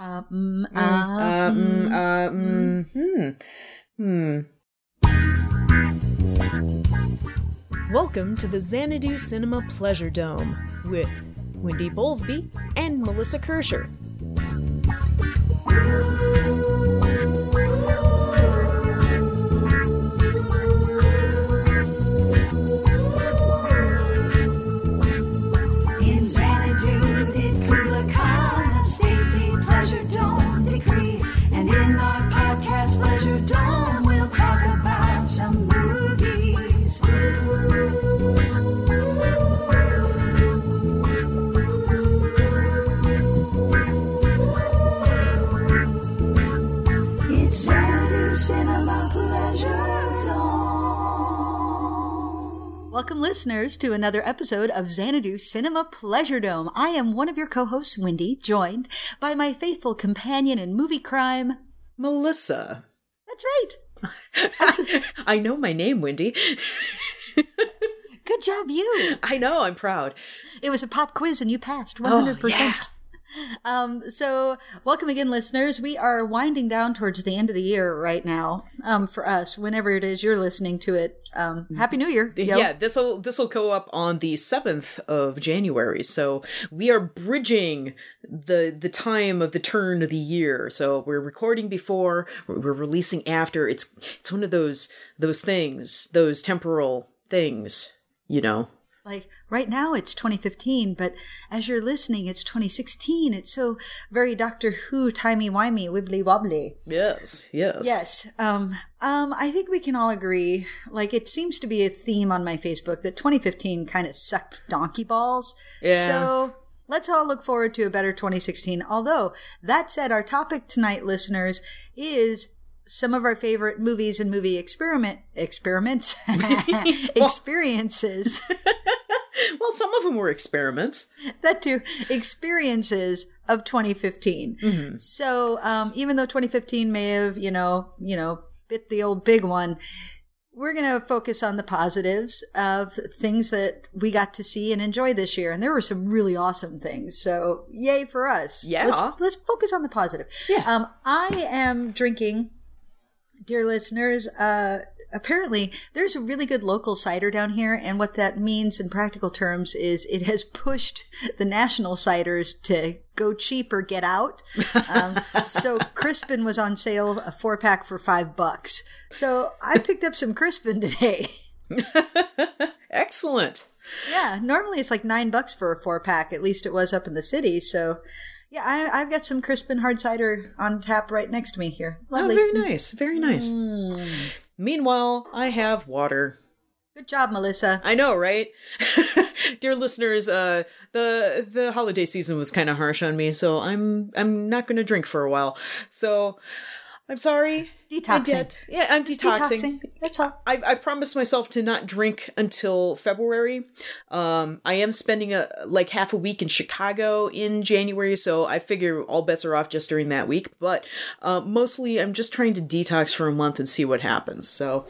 Uh, mm, uh, Uh, mm, uh, mm, hmm. Hmm. Welcome to the Xanadu Cinema Pleasure Dome with Wendy Bowlesby and Melissa Kirscher. Welcome, listeners, to another episode of Xanadu Cinema Pleasure Dome. I am one of your co-hosts, Wendy, joined by my faithful companion in movie crime. Melissa. That's right. I know my name, Wendy. Good job, you. I know, I'm proud. It was a pop quiz and you passed 100%. yeah. Um, so welcome again, listeners. We are winding down towards the end of the year right now. Um, for us, whenever it is you're listening to it, um, Happy New Year. yo. Yeah, this'll this'll go up on the seventh of January. So we are bridging the the time of the turn of the year. So we're recording before, we're releasing after. It's it's one of those those things, those temporal things, you know. Like right now it's 2015, but as you're listening, it's 2016. It's so very Doctor Who, timey wimey, wibbly wobbly. Yes, yes. Yes. Um, um, I think we can all agree, like it seems to be a theme on my Facebook that 2015 kind of sucked donkey balls. Yeah. So let's all look forward to a better 2016. Although, that said, our topic tonight, listeners, is some of our favorite movies and movie experiment experiments experiences Well, some of them were experiments. that too experiences of 2015 Mm-hmm. so um, even though 2015 may have you know you know bit the old big one we're going to focus on the positives of things that we got to see and enjoy this year and there were some really awesome things so yay for us Yeah. let's, let's focus on the positive Yeah. um, i am drinking dear listeners, uh, apparently there's a really good local cider down here. And what that means in practical terms is it has pushed the national ciders to go cheap or get out. Um, so Crispin was on sale, a four pack for five bucks. So I picked up some Crispin today. Excellent. yeah, normally it's like nine bucks for a four pack. At least it was up in the city. So yeah, I, I've got some Crispin hard cider on tap right next to me here. Oh, Lovely. very nice. Very nice. Mm. Meanwhile, I have water. Good job, Melissa. I know, right? Dear listeners, uh the the holiday season was kind of harsh on me, so I'm I'm not going to drink for a while. So I'm sorry. Detoxing. Yeah, I'm Just detoxing. That's all. I've, I've promised myself to not drink until February. Um, I am spending a like half a week in Chicago in January, so I figure all bets are off just during that week. But uh, mostly, I'm just trying to detox for a month and see what happens. So,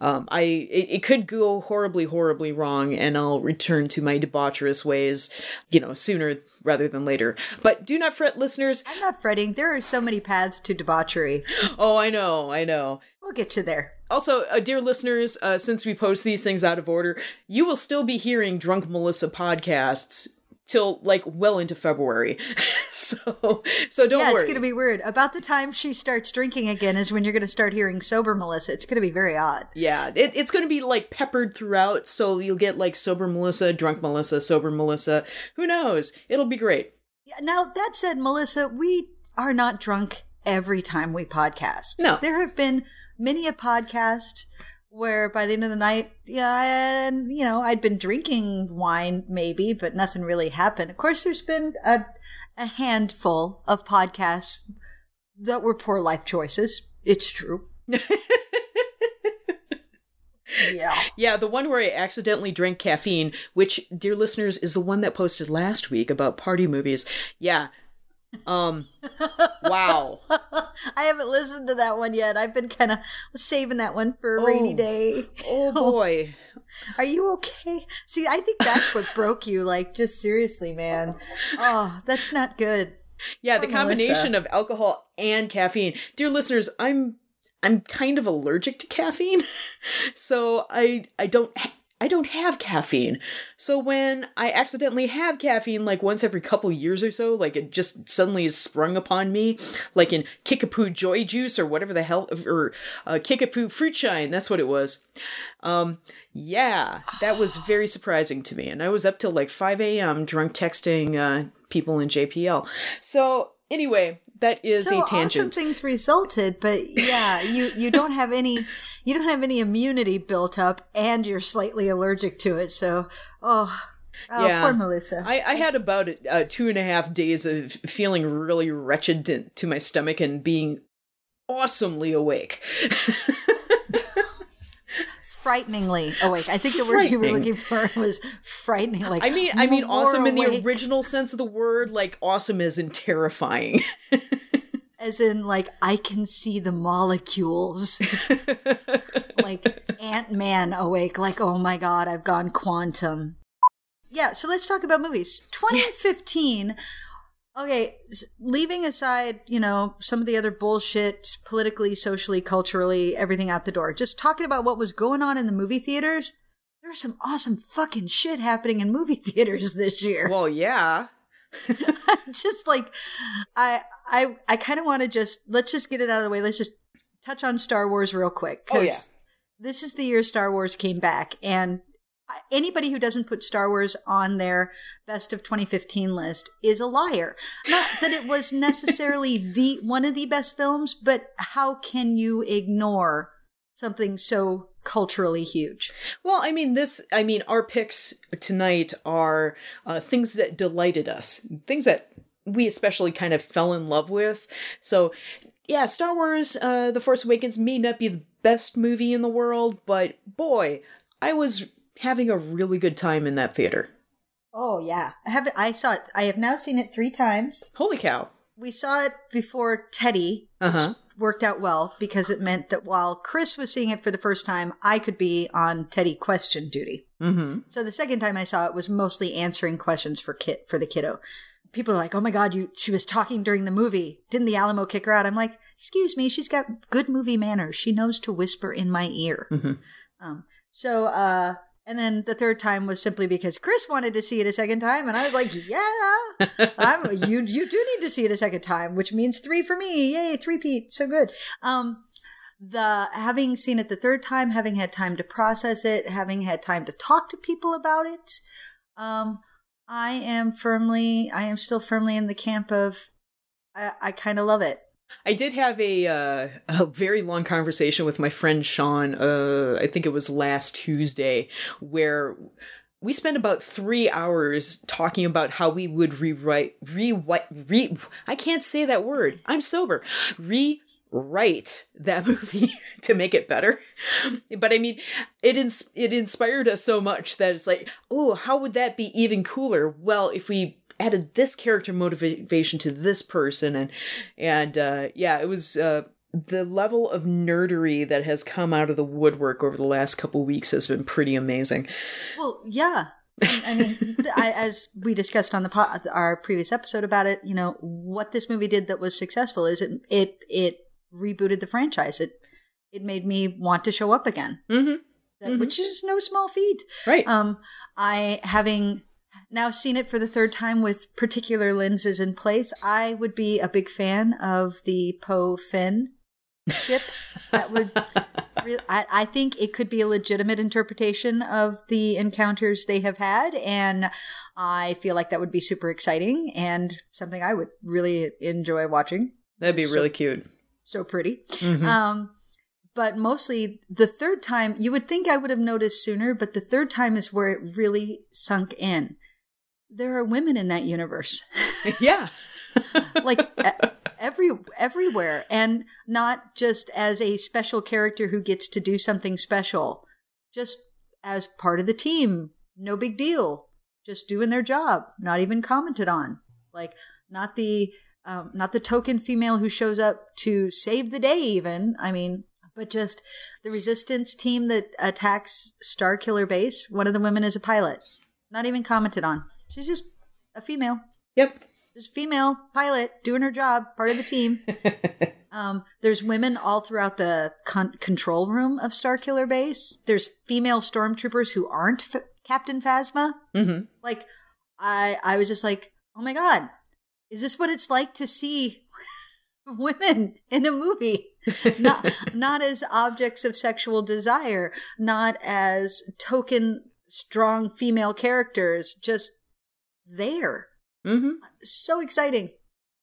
um, I it, it could go horribly, horribly wrong, and I'll return to my debaucherous ways, you know, sooner rather than later. But do not fret, listeners. I'm not fretting. There are so many paths to debauchery. Oh, I know, I know. We'll get you there. Also, uh, dear listeners, uh, since we post these things out of order, you will still be hearing Drunk Melissa podcasts till like well into February. so, so don't yeah, worry. it's going to be weird. About the time she starts drinking again is when you're going to start hearing sober Melissa. It's going to be very odd. yeah, it, it's going to be like peppered throughout, so you'll get like sober Melissa, drunk Melissa, sober Melissa. Who knows? It'll be great. Yeah, Now, that said, Melissa, we are not drunk every time we podcast. No. There have been many a podcast where by the end of the night, yeah, and you know, I'd been drinking wine maybe, but nothing really happened. Of course, there's been a, a handful of podcasts that were poor life choices. It's true. yeah. Yeah, the one where I accidentally drank caffeine, which, dear listeners, is the one that posted last week about party movies. Yeah. Um, wow. I haven't listened to that one yet. I've been kind of saving that one for a rainy Oh. day. Oh boy. Are you okay? See, I think that's what broke you. Like, just seriously, man. Oh, that's not good. Yeah, the Poor Melissa. combination of alcohol and caffeine. Dear listeners, I'm I'm kind of allergic to caffeine. So I I don't I don't have caffeine. So when I accidentally have caffeine like once every couple years or so, like it just suddenly is sprung upon me, like in Kickapoo Joy Juice or whatever the hell or uh, Kickapoo Fruit Shine, that's what it was. Um yeah, that was very surprising to me. And I was up till like 5 a.m. drunk texting uh, people in JPL. So anyway, that is so a awesome tangent. things resulted, but yeah, you you don't have any you don't have any immunity built up, and you're slightly allergic to it. So, oh, oh Yeah. poor Melissa. I, I had about uh, two and a half days of feeling really wretched to, to my stomach and being awesomely awake. frighteningly awake. I think the word you were looking for was frightening. Like I mean, I mean, awesome in the original sense of the word, like awesome as in terrifying. as in like I can see the molecules, like Ant Man awake. Like oh my god, I've gone quantum. Yeah, so let's talk about movies. 2015. Okay, leaving aside, you know, some of the other bullshit politically, socially, culturally, everything out the door. Just talking about what was going on in the movie theaters. There's some awesome fucking shit happening in movie theaters this year. well, yeah. just like I I I kind of want to just let's just get it out of the way. Let's just touch on Star Wars real quick Oh, yeah. this is the year Star Wars came back and anybody who doesn't put Star Wars on their best of 2015 list is a liar. Not that it was necessarily the one of the best films, but how can you ignore something so culturally huge? Well, I mean, this, I mean, our picks tonight are uh, things that delighted us, things that we especially kind of fell in love with. So, yeah, Star Wars uh, The Force Awakens may not be the best movie in the world, but boy, I was having a really good time in that theater. Oh yeah. I have I saw it I have now seen it 3 times. Holy cow. We saw it before Teddy, Uh huh. worked out well because it meant that while Chris was seeing it for the first time, I could be on Teddy question duty. Mm-hmm. So the second time I saw it was mostly answering questions for kid for the kiddo. People are like, "Oh my god, you she was talking during the movie. Didn't the Alamo kick her out?" I'm like, "Excuse me, she's got good movie manners. She knows to whisper in my ear." Um, so uh and then the third time was simply because Chris wanted to see it a second time, and I was like, "Yeah, I'm, you you do need to see it a second time, which means three for me. Yay, three Pete, so good." Um, the having seen it the third time, having had time to process it, having had time to talk to people about it, um, I am firmly, I am still firmly in the camp of, I, I kind of love it. I did have a uh, a very long conversation with my friend Sean. Uh, I think it was last Tuesday, where we spent about three hours talking about how we would rewrite, rewrite, re. I can't say that word. I'm sober. Rewrite that movie to make it better. But I mean, it ins- it inspired us so much that it's like, oh, how would that be even cooler? Well, if we added this character motivation to this person and and uh yeah it was uh the level of nerdery that has come out of the woodwork over the last couple weeks has been pretty amazing Well, yeah. I I mean, I, as we discussed on the po- our previous episode about it, you know, what this movie did that was successful is it it it rebooted the franchise. It it made me want to show up again, mm-hmm. that, which is no small feat. right Um, I having now seen it for the third time with particular lenses in place, I would be a big fan of the Poe Finn ship. that would, re- I, I think it could be a legitimate interpretation of the encounters they have had, and I feel like that would be super exciting and something I would really enjoy watching. that'd be really cute So pretty. Mhm. Um, but mostly the third time, you would think I would have noticed sooner, but the third time is where it really sunk in. There are women in that universe, yeah like every everywhere, and not just as a special character who gets to do something special, just as part of the team. No big deal, just doing their job, not even commented on. Like not the um, not the token female who shows up to save the day even i mean but just the resistance team that attacks star killer base one of the women is a pilot not even commented on she's just a female yep just female pilot doing her job, part of the team. um, there's women all throughout the con- control room of Star Killer Base. There's female stormtroopers who aren't F- Captain Phasma. Mm-hmm. Like, I I was just like, oh my god, is this what it's like to see women in a movie? Not not as objects of sexual desire, not as token strong female characters, just there. Mm-hmm. So exciting.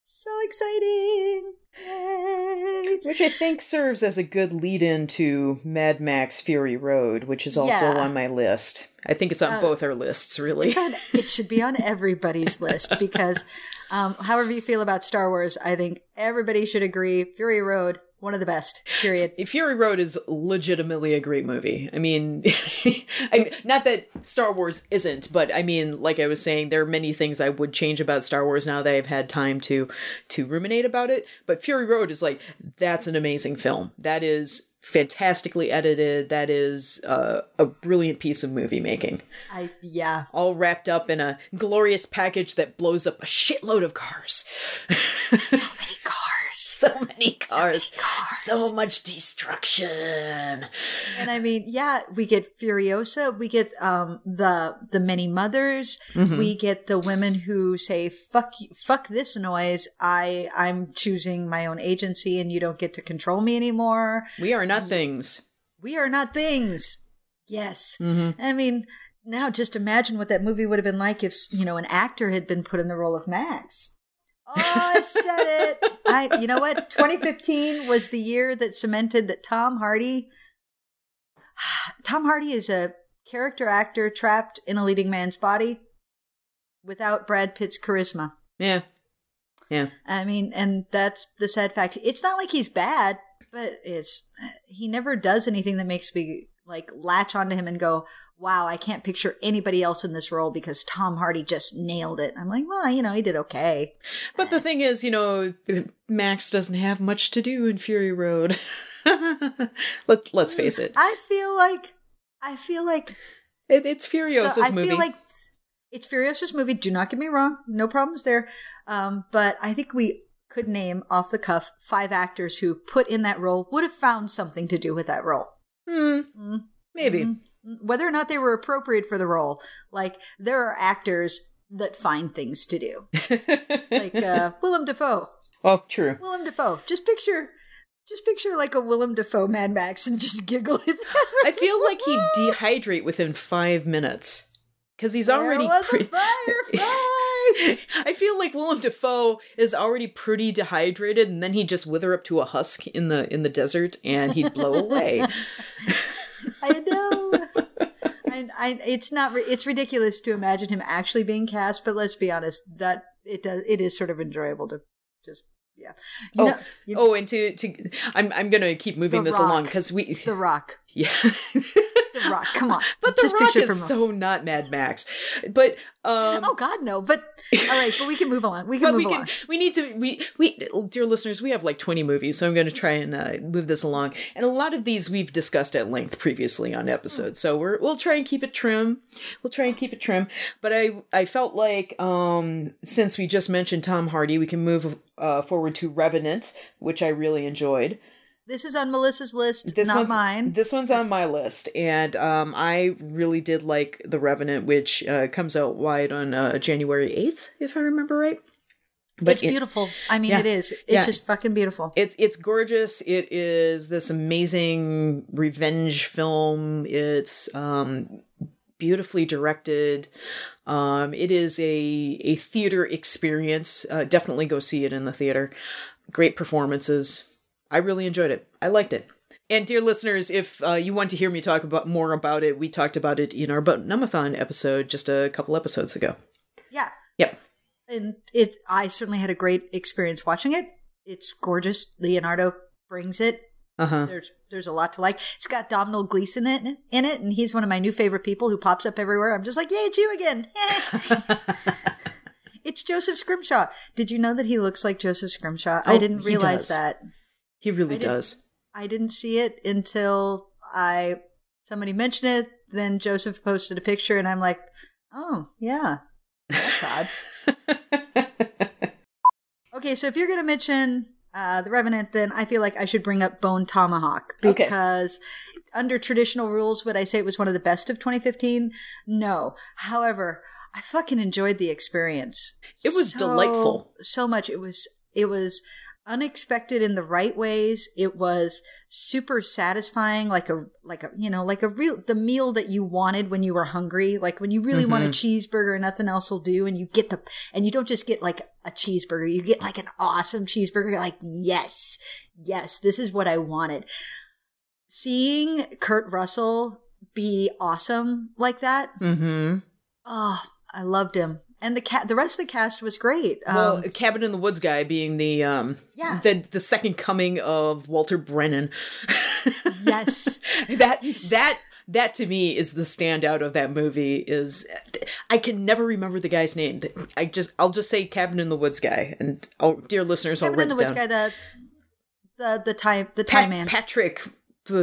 So exciting. Yay. Which I think serves as a good lead in to Mad Max Fury Road, which is also Yeah. on my list. I think it's on both our lists, really. On, it should be on everybody's list because, um, however you feel about Star Wars, I think everybody should agree Fury Road, one of the best, period. Fury Road is legitimately a great movie. I mean, I, not that Star Wars isn't, but I mean, like I was saying, there are many things I would change about Star Wars now that I've had time to to ruminate about it. But Fury Road is like that's an amazing film. That is fantastically edited. That is uh, a brilliant piece of movie making, I, yeah. all wrapped up in a glorious package that blows up a shitload of cars. So many cars. so many cars, cars. so much destruction. And I mean, yeah, we get Furiosa, we get um the the many mothers, Mm-hmm. we get the women who say fuck you- fuck this noise. I I'm choosing my own agency and you don't get to control me anymore. We are not things. We are not things. Yes. Mm-hmm. I mean, now just imagine what that movie would have been like if, you know, an actor had been put in the role of Max. Oh, I said it. I you know what? 2015 was the year that cemented that Tom Hardy Tom Hardy is a character actor trapped in a leading man's body without Brad Pitt's charisma. Yeah. Yeah. I mean, and that's the sad fact. It's not like he's bad, but it's he never does anything that makes me like latch onto him and go, "Wow, I can't picture anybody else in this role because Tom Hardy just nailed it." I'm like, "Well, you know, he did okay." But the thing is, you know, Max doesn't have much to do in Fury Road. Let, let's face it. I feel like I feel like it it's Furiosa's so I movie. feel like it's Furiosa's movie. Do not get me wrong, no problems there. Um, but I think we could name off the cuff five actors who put in that role would have found something to do with that role. Hmm, Mm. maybe. whether or not they were appropriate for the role. Like there are actors that find things to do, like uh, Willem Dafoe. oh, true. Willem Dafoe. Just picture, just picture like a Willem Dafoe Mad Max and just giggle at that. I feel like he'd dehydrate within five minutes. Because he's already there was pre- a I feel like Willem Dafoe is already pretty dehydrated, and then he'd just wither up to a husk in the in the desert, and he'd blow away. I know. I, I, it's not. It's ridiculous to imagine him actually being cast, but let's be honest. That it does. It is sort of enjoyable to just yeah. You oh, know, you- oh, and to to, I'm I'm gonna keep moving this along because we The Rock. yeah. The Rock. Come on. But the just Rock is so not Mad Max. But um Oh God, no! But all right, but we can move on. We can but move we can along. we need to we we dear listeners we have like 20 movies so i'm going to try and uh, move this along and a lot of these we've discussed at length previously on episodes so we're we'll try and keep it trim we'll try and keep it trim but i i felt like um since we just mentioned tom hardy we can move uh, forward to revenant which i really enjoyed This is on Melissa's list, this not mine. This one's on my list, and um, I really did like The Revenant, which uh, comes out wide on uh, January eighth, if I remember right. But it's it- beautiful. I mean, Yeah. it is. It's Yeah. just fucking beautiful. It's it's gorgeous. It is this amazing revenge film. It's um, beautifully directed. Um, it is a a theater experience. Uh, definitely go see it in the theater. Great performances. I really enjoyed it. I liked it. And dear listeners, if uh, you want to hear me talk about more about it, we talked about it in our Numathon episode just a couple episodes ago. yeah, Yep. and it. I certainly had a great experience watching it. It's gorgeous. Leonardo brings it. Uh huh. There's there's a lot to like. It's got Domhnall Gleeson in it, in it, and he's one of my new favorite people who pops up everywhere. I'm just like, yay, it's you again. it's Joseph Scrimshaw. Did you know that he looks like Joseph Scrimshaw? I Oh, didn't he realize that. He really I does. I didn't see it until I somebody mentioned it. Then Joseph posted a picture, and I'm like, oh yeah, that's odd. Okay, so if you're going to mention uh, The Revenant, then I feel like I should bring up Bone Tomahawk Okay. because under traditional rules, would I say it was one of the best of 2015? No. However, I fucking enjoyed the experience. It was So- delightful. So much. It was, it was unexpected in the right ways. It was super satisfying, like a, like a, you know, like a real, the meal that you wanted when you were hungry. Like when you really want a cheeseburger and nothing else will do. And you get the, and you don't just get like a cheeseburger, you get like an awesome cheeseburger. You're like, yes, yes, this is what I wanted. Seeing Kurt Russell be awesome like that. Mm-hmm. Oh, I loved him. And the cat, the rest of the cast was great. Well, Um, Cabin in the Woods guy being the um Yeah. the the second coming of Walter Brennan. yes. that that that to me is the standout of that movie is I can never remember the guy's name. I just I'll just say Cabin in the Woods guy and oh dear listeners I'll write in the Woods down. guy, the the the time the Pat- time man. Patrick uh,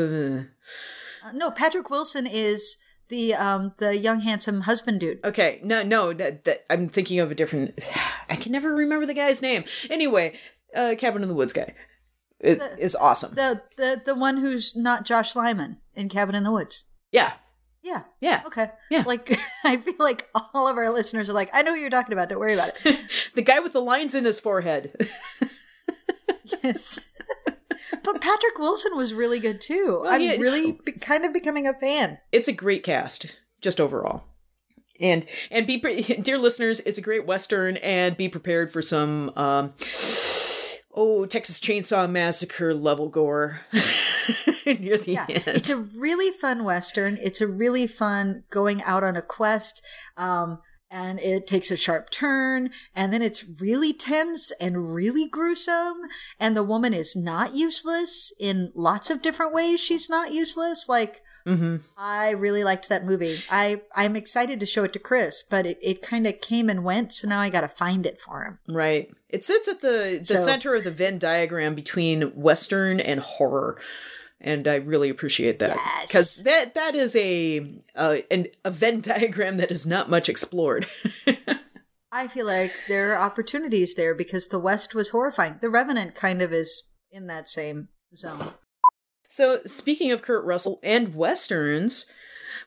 Uh, no, Patrick Wilson is the um the young handsome husband dude. Okay, no, no, that, that I'm thinking of a different. I can never remember the guy's name. Anyway, uh, Cabin in the Woods guy it is awesome. The the the one who's not Josh Lyman in Cabin in the Woods. yeah, Yeah. yeah. Okay. Yeah. Like I feel like all of our listeners are like, I know what you're talking about. Don't worry about it. The guy with the lines in his forehead. yes. But Patrick Wilson was really good too. Well, I'm yeah. really be- kind of becoming a fan. it's a great cast, just overall. And and be pre- dear listeners, it's a great western, and be prepared for some um, oh Texas Chainsaw Massacre level gore near the Yeah, end. it's a really fun western. It's a really fun going out on a quest. Um, and it takes a sharp turn, and then it's really tense and really gruesome. And the woman is not useless in lots of different ways. She's not useless. Like hmm I really liked that movie. I I'm excited to show it to Chris, but it, it kind of came and went, so now I got to find it for him. Right. It sits at the the So- center of the Venn diagram between Western and horror. And I really appreciate that Yes. because that that is a uh, an, a Venn diagram that is not much explored. I feel like there are opportunities there because the West was horrifying. The Revenant kind of is in that same zone. so speaking of Kurt Russell and westerns,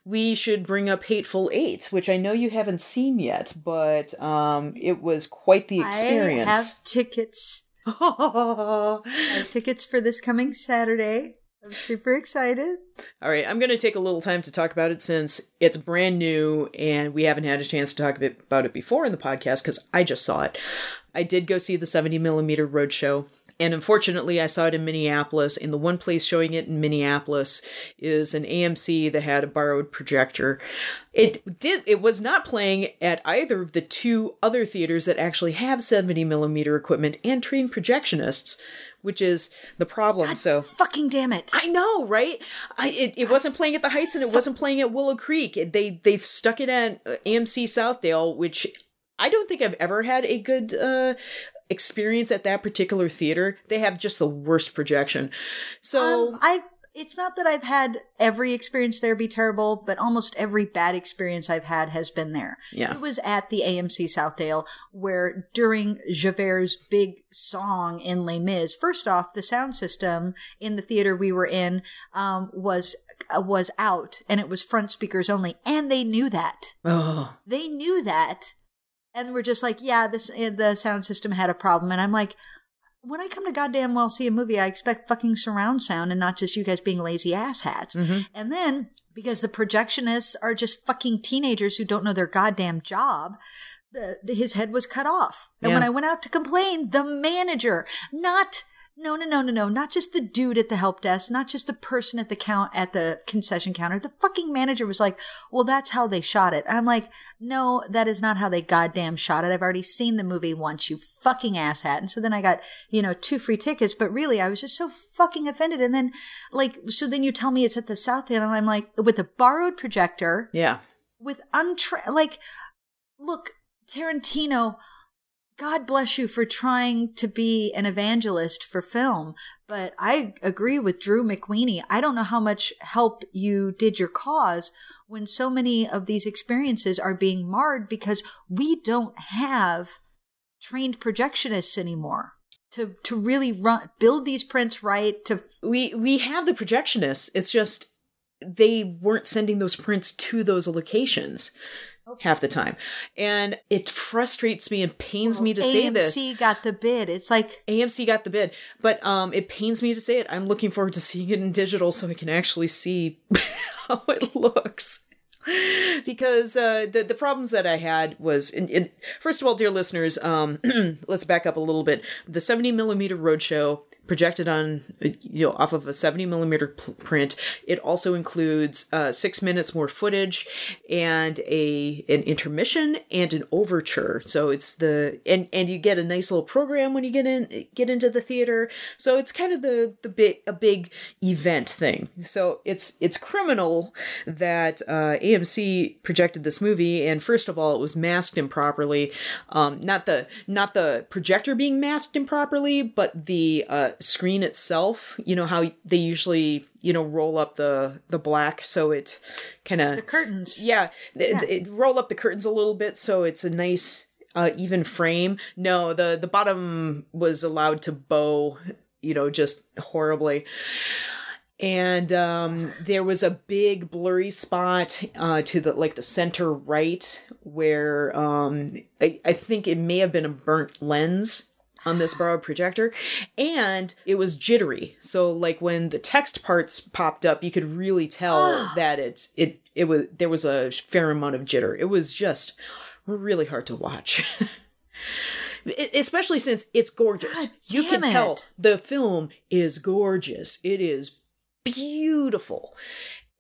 we should bring up Hateful Eight, which I know you haven't seen yet, but um, it was quite the experience. I have tickets. I have tickets for this coming Saturday. I'm super excited. All right, I'm going to take a little time to talk about it since it's brand new and we haven't had a chance to talk about it before in the podcast because I just saw it. I did go see the 70 millimeter roadshow. And unfortunately, I saw it in Minneapolis, and the one place showing it in Minneapolis is an AMC that had a borrowed projector. It did. It was not playing at either of the two other theaters that actually have 70 millimeter equipment and trained projectionists, which is the problem. so Fucking damn it. I know, right? I it, it wasn't playing at the Heights and it wasn't playing at Willow Creek. It, they they stuck it at uh, AMC Southdale, which I don't think I've ever had a good uh experience at that particular theater. They have just the worst projection. So Um, I it's not that I've had every experience there be terrible, but almost every bad experience I've had has been there. Yeah. It was at the AMC Southdale where during Javert's big song in Les Mis, first off, the sound system in the theater we were in um, was uh, was out and it was front speakers only, and they knew that. oh, They knew that, and were just like, "Yeah, this uh, the sound system had a problem." And I'm like, when I come to goddamn well see a movie, I expect fucking surround sound and not just you guys being lazy asshats. Mm-hmm. And then because the projectionists are just fucking teenagers who don't know their goddamn job, the, the his head was cut off. And when I went out to complain, the manager, not no, no, no, no, no, not just the dude at the help desk, not just the person at the count at the concession counter. The fucking manager was like, "Well, that's how they shot it." I'm like, "No, that is not how they goddamn shot it. I've already seen the movie once, you fucking asshat." And so then I got, you know, two free tickets, but really I was just so fucking offended. And then like so then you tell me it's at the Southdale and I'm like, with a borrowed projector, yeah. with untra like look tarantino god bless you for trying to be an evangelist for film but i agree with drew mcweeny i don't know how much help you did your cause when so many of these experiences are being marred because we don't have trained projectionists anymore to to really run build these prints right to we we have the projectionists. It's just they weren't sending those prints to those locations half the time, and it frustrates me and pains me to say this. AMC got the bid. It's like AMC got the bid, but um, it pains me to say it. I'm looking forward to seeing it in digital so I can actually see how it looks. Because uh, the the problems that I had was, in, in, first of all, dear listeners, um, let's back up a little bit. The 70 millimeter roadshow projected on you know off of a 70 millimeter print. It also includes uh, six minutes more footage and a an intermission and an overture. So it's the and and you get a nice little program when you get in get into the theater. So it's kind of the the big a big event thing. So it's it's criminal that uh, amc projected this movie. And first of all it was masked improperly. Um not the not the projector being masked improperly but the uh screen itself you know how they usually you know roll up the the black so it kind of the curtains. yeah, It, it roll up the curtains a little bit so it's a nice uh, even frame. No the the bottom was allowed to bow you know just horribly. And um there was a big blurry spot uh to the like the center right where um i, I think it may have been a burnt lens on this borrowed projector and it was jittery. So like when the text parts popped up you could really tell that it it it was there was a fair amount of jitter. It was just really hard to watch. Especially since it's gorgeous. You can damn tell the film is gorgeous. It is beautiful.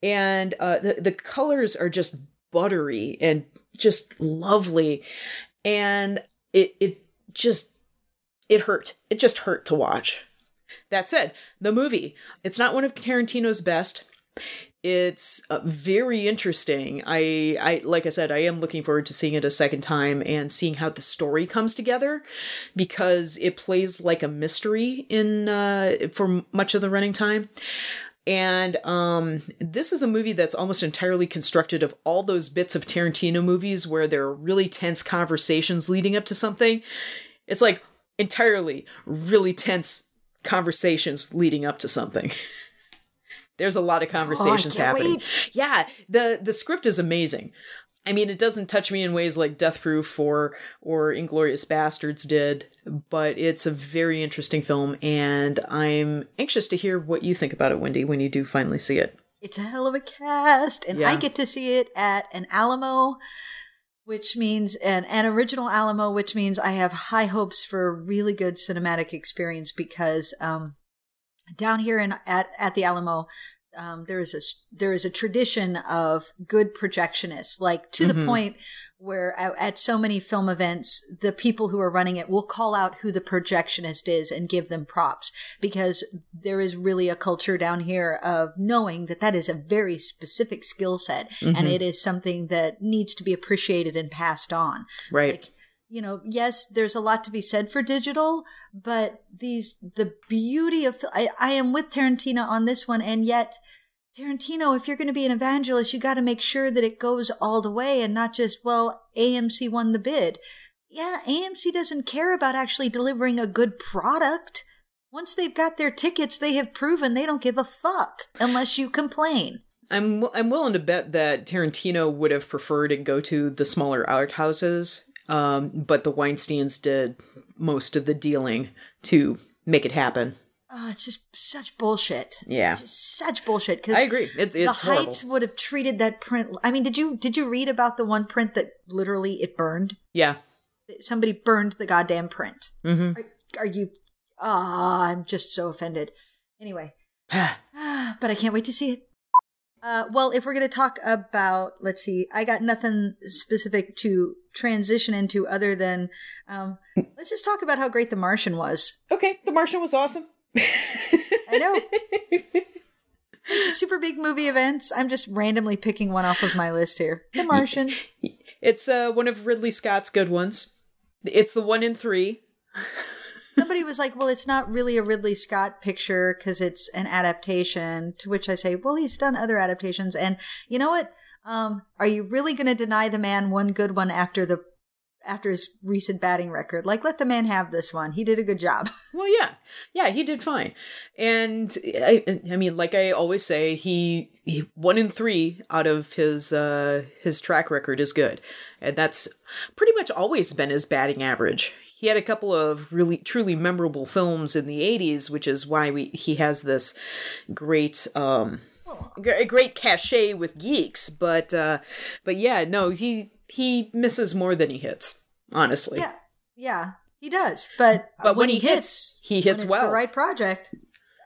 And uh the, the colors are just buttery and just lovely. And it it just it hurt. It just hurt to watch. That said the movie it's not one of tarantino's best. It's uh, very interesting. I i like i said i am looking forward to seeing it a second time and seeing how the story comes together because it plays like a mystery in uh for much of the running time. And um, this is a movie that's almost entirely constructed of all those bits of Tarantino movies where there are really tense conversations leading up to something. It's like entirely really tense conversations leading up to something. There's a lot of oh, conversations can't happening. wait. Yeah, the the script is amazing. I mean, it doesn't touch me in ways like Death Proof or or Inglourious Basterds did, but it's a very interesting film, and I'm anxious to hear what you think about it, Wendy, when you do finally see it. It's a hell of a cast, and I get to see it at an Alamo, which means an an original Alamo, which means I have high hopes for a really good cinematic experience because um, down here in at at the Alamo. Um, there is a there is a tradition of good projectionists, like to the point where at, so many film events, the people who are running it will call out who the projectionist is and give them props because there is really a culture down here of knowing that that is a very specific skill set and mm-hmm. it is something that needs to be appreciated and passed on. Right. Like, you know, yes, there's a lot to be said for digital, but these, the beauty of, I, I am with Tarantino on this one, and yet, Tarantino, if you're going to be an evangelist, you got to make sure that it goes all the way and not just, well, AMC won the bid. Yeah, AMC doesn't care about actually delivering a good product. Once they've got their tickets, they have proven they don't give a fuck unless you complain. I'm I'm willing to bet that Tarantino would have preferred to go to the smaller art houses, um, but the Weinstein's did most of the dealing to make it happen. Oh, it's just such bullshit. Yeah. Just such bullshit. Because I agree. It's it's the horrible. Heights would have treated that print. I mean, did you did you read about the one print that literally it burned? Yeah. Somebody burned the goddamn print. Mm-hmm. Are, are you? Ah, I'm just so offended. Anyway, ah, but I can't wait to see it. Uh, well, if we're going to talk about, let's see, I got nothing specific to transition into other than, um, let's just talk about how great The Martian was. okay, The Martian was awesome. I know. Super big movie events. I'm just randomly picking one off of my list here. The Martian. It's uh, one of Ridley Scott's good ones. It's the one in three. Somebody was like, well, it's not really a Ridley Scott picture because it's an adaptation. To which I say, well, he's done other adaptations. And you know what? Um, are you really going to deny the man one good one after the after his recent batting record. Like, let the man have this one. He did a good job. Well, yeah, yeah, he did fine, and I, I mean, like I always say, he, he one in three out of his uh his track record is good, and that's pretty much always been his batting average. He had a couple of really truly memorable films in the '80s, which is why we he has this great um g- great cachet with geeks. But uh but yeah, no, he he misses more than he hits. Honestly, yeah, yeah, he does. But, But when, he hits, he hits when it's well. the right project.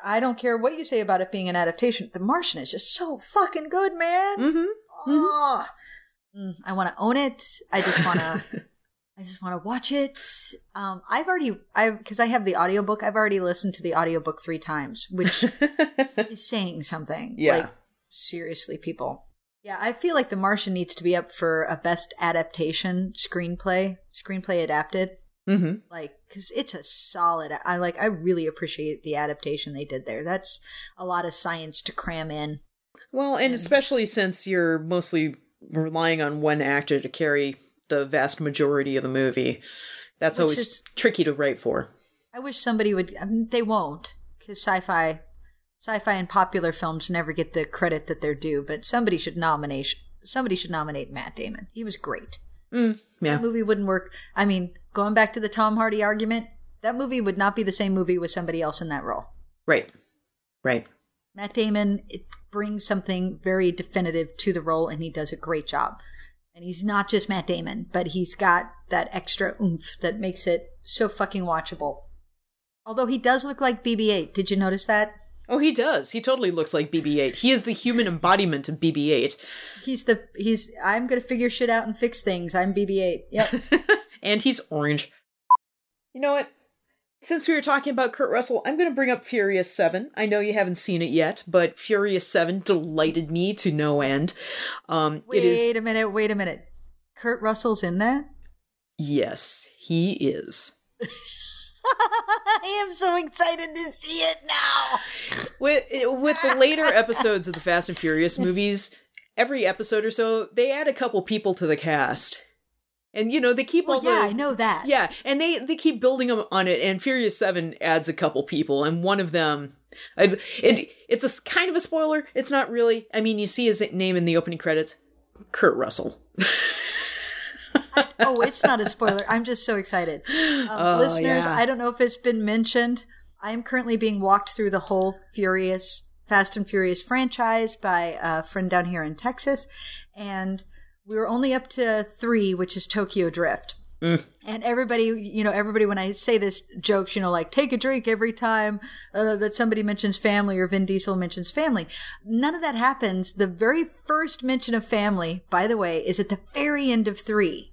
I don't care what you say about it being an adaptation. The Martian is just so fucking good, man. Mhm. Oh, Mm, I want to own it. I just want to. I just want to watch it. Um, I've already, I because I have the audiobook. I've already listened to the audiobook three times, which is saying something. Yeah. Like, seriously, people. Yeah, I feel like The Martian needs to be up for a best adaptation screenplay, screenplay adapted. hmm Like, because it's a solid. I like. I really appreciate the adaptation they did there. That's a lot of science to cram in. Well, and especially since you're mostly relying on one actor to carry the vast majority of the movie, that's always is- tricky to write for. I wish somebody would. I mean, they won't because sci-fi, sci-fi and popular films never get the credit that they're due. But somebody should nominate. Somebody should nominate Matt Damon. He was great. Mm, yeah. That movie wouldn't work. I mean, going back to the Tom Hardy argument, that movie would not be the same movie with somebody else in that role. Right. Right. Matt Damon it brings something very definitive to the role, and he does a great job. And he's not just Matt Damon, but he's got that extra oomph that makes it so fucking watchable. Although he does look like BB-8, did you notice that? Oh, he does. He totally looks like BB-8. He is the human embodiment of BB-8, He's the he's. I'm gonna figure shit out and fix things. I'm BB-8. Yep. and he's orange. You know what? Since we were talking about Kurt Russell, I'm going to bring up Furious 7. I know you haven't seen it yet, but Furious 7 delighted me to no end. Um, wait it is. a minute. Wait a minute. Kurt Russell's in that. Yes, he is. I am so excited to see it now. With with the later episodes of the Fast and Furious movies, every episode or so, they add a couple people to the cast. And you know, they keep Well, all yeah, the I know that. Yeah, and they they keep building them on it. And Furious Seven adds a couple people, and one of them, I, it it's a kind of a spoiler. It's not really. I mean, you see his name in the opening credits, Kurt Russell. oh, it's not a spoiler. I'm just so excited. Um, listeners, yeah. I don't know if it's been mentioned. I am currently being walked through the whole Furious, Fast and Furious franchise by a friend down here in Texas. And we were only up to three, which is Tokyo Drift. And everybody, you know, everybody, when I say this, jokes, you know, like take a drink every time uh, that somebody mentions family or Vin Diesel mentions family. None of that happens. The very first mention of family, by the way, is at the very end of 3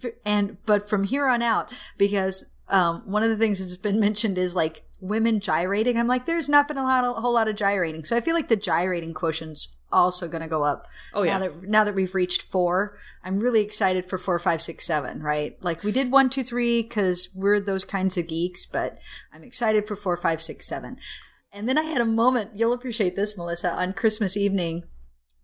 V- And, but from here on out, because, um, one of the things that's been mentioned is like women gyrating. I'm like, there's not been a, lot, a whole lot of gyrating. So I feel like the gyrating quotient's also going to go up. Oh, yeah. Now that, now that we've reached four, I'm really excited for four, five, six, seven, right? Like we did one, two, three, cause we're those kinds of geeks, but I'm excited for four, five, six, seven. And then I had a moment, you'll appreciate this, Melissa, on Christmas evening.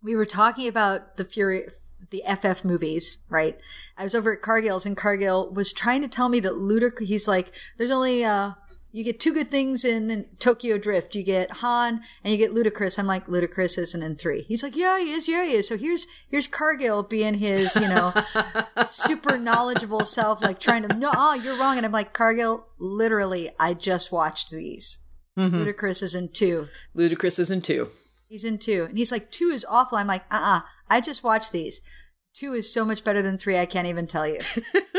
We were talking about the Fury, the FF movies, right? I was over at Cargill's and Cargill was trying to tell me that Ludacris, he's like, there's only, uh, you get two good things in, in Tokyo Drift. You get Han and you get Ludacris. I'm like, Ludacris isn't in three. He's like, yeah, he is. Yeah, he is. So here's, here's Cargill being his, you know, super knowledgeable self, like trying to, no, oh, you're wrong. And I'm like, Cargill, literally, I just watched these. Ludacris is in two. Ludacris is in two. He's in two. And he's like, two is awful. I'm like, uh uh I just watched these. Two is so much better than three, I can't even tell you.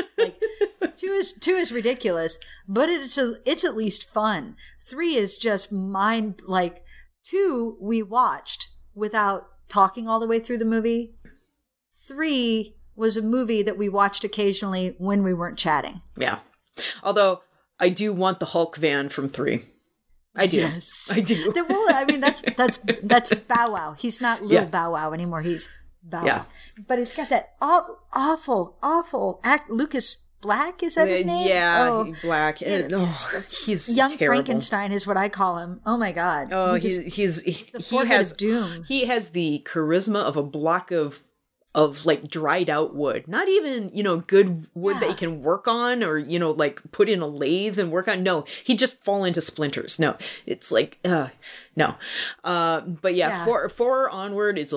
two is two is ridiculous, but it's a, it's at least fun. Three is just mind like two we watched without talking all the way through the movie. Three was a movie that we watched occasionally when we weren't chatting. Yeah. Although I do want the Hulk van from three. I do. Yes. I do. The- well, I mean, that's that's that's Bow Wow. He's not little Yeah. Bow Wow anymore. He's Bow Yeah. Wow. But he's got that aw- awful, awful act. Lucas Black is that his Uh, name? Yeah, Oh, he- black. Yeah, Oh, he's young terrible. Frankenstein is what I call him. Oh my god. Oh, He he's just- he's he, he has doom. he has the charisma of a block of of like dried out wood. Not even, you know, good wood that Yeah. you can work on or, you know, like put in a lathe and work on. No, he'd just fall into splinters. No, it's like, uh, no. Uh, but yeah, Yeah. four, four onward, it's,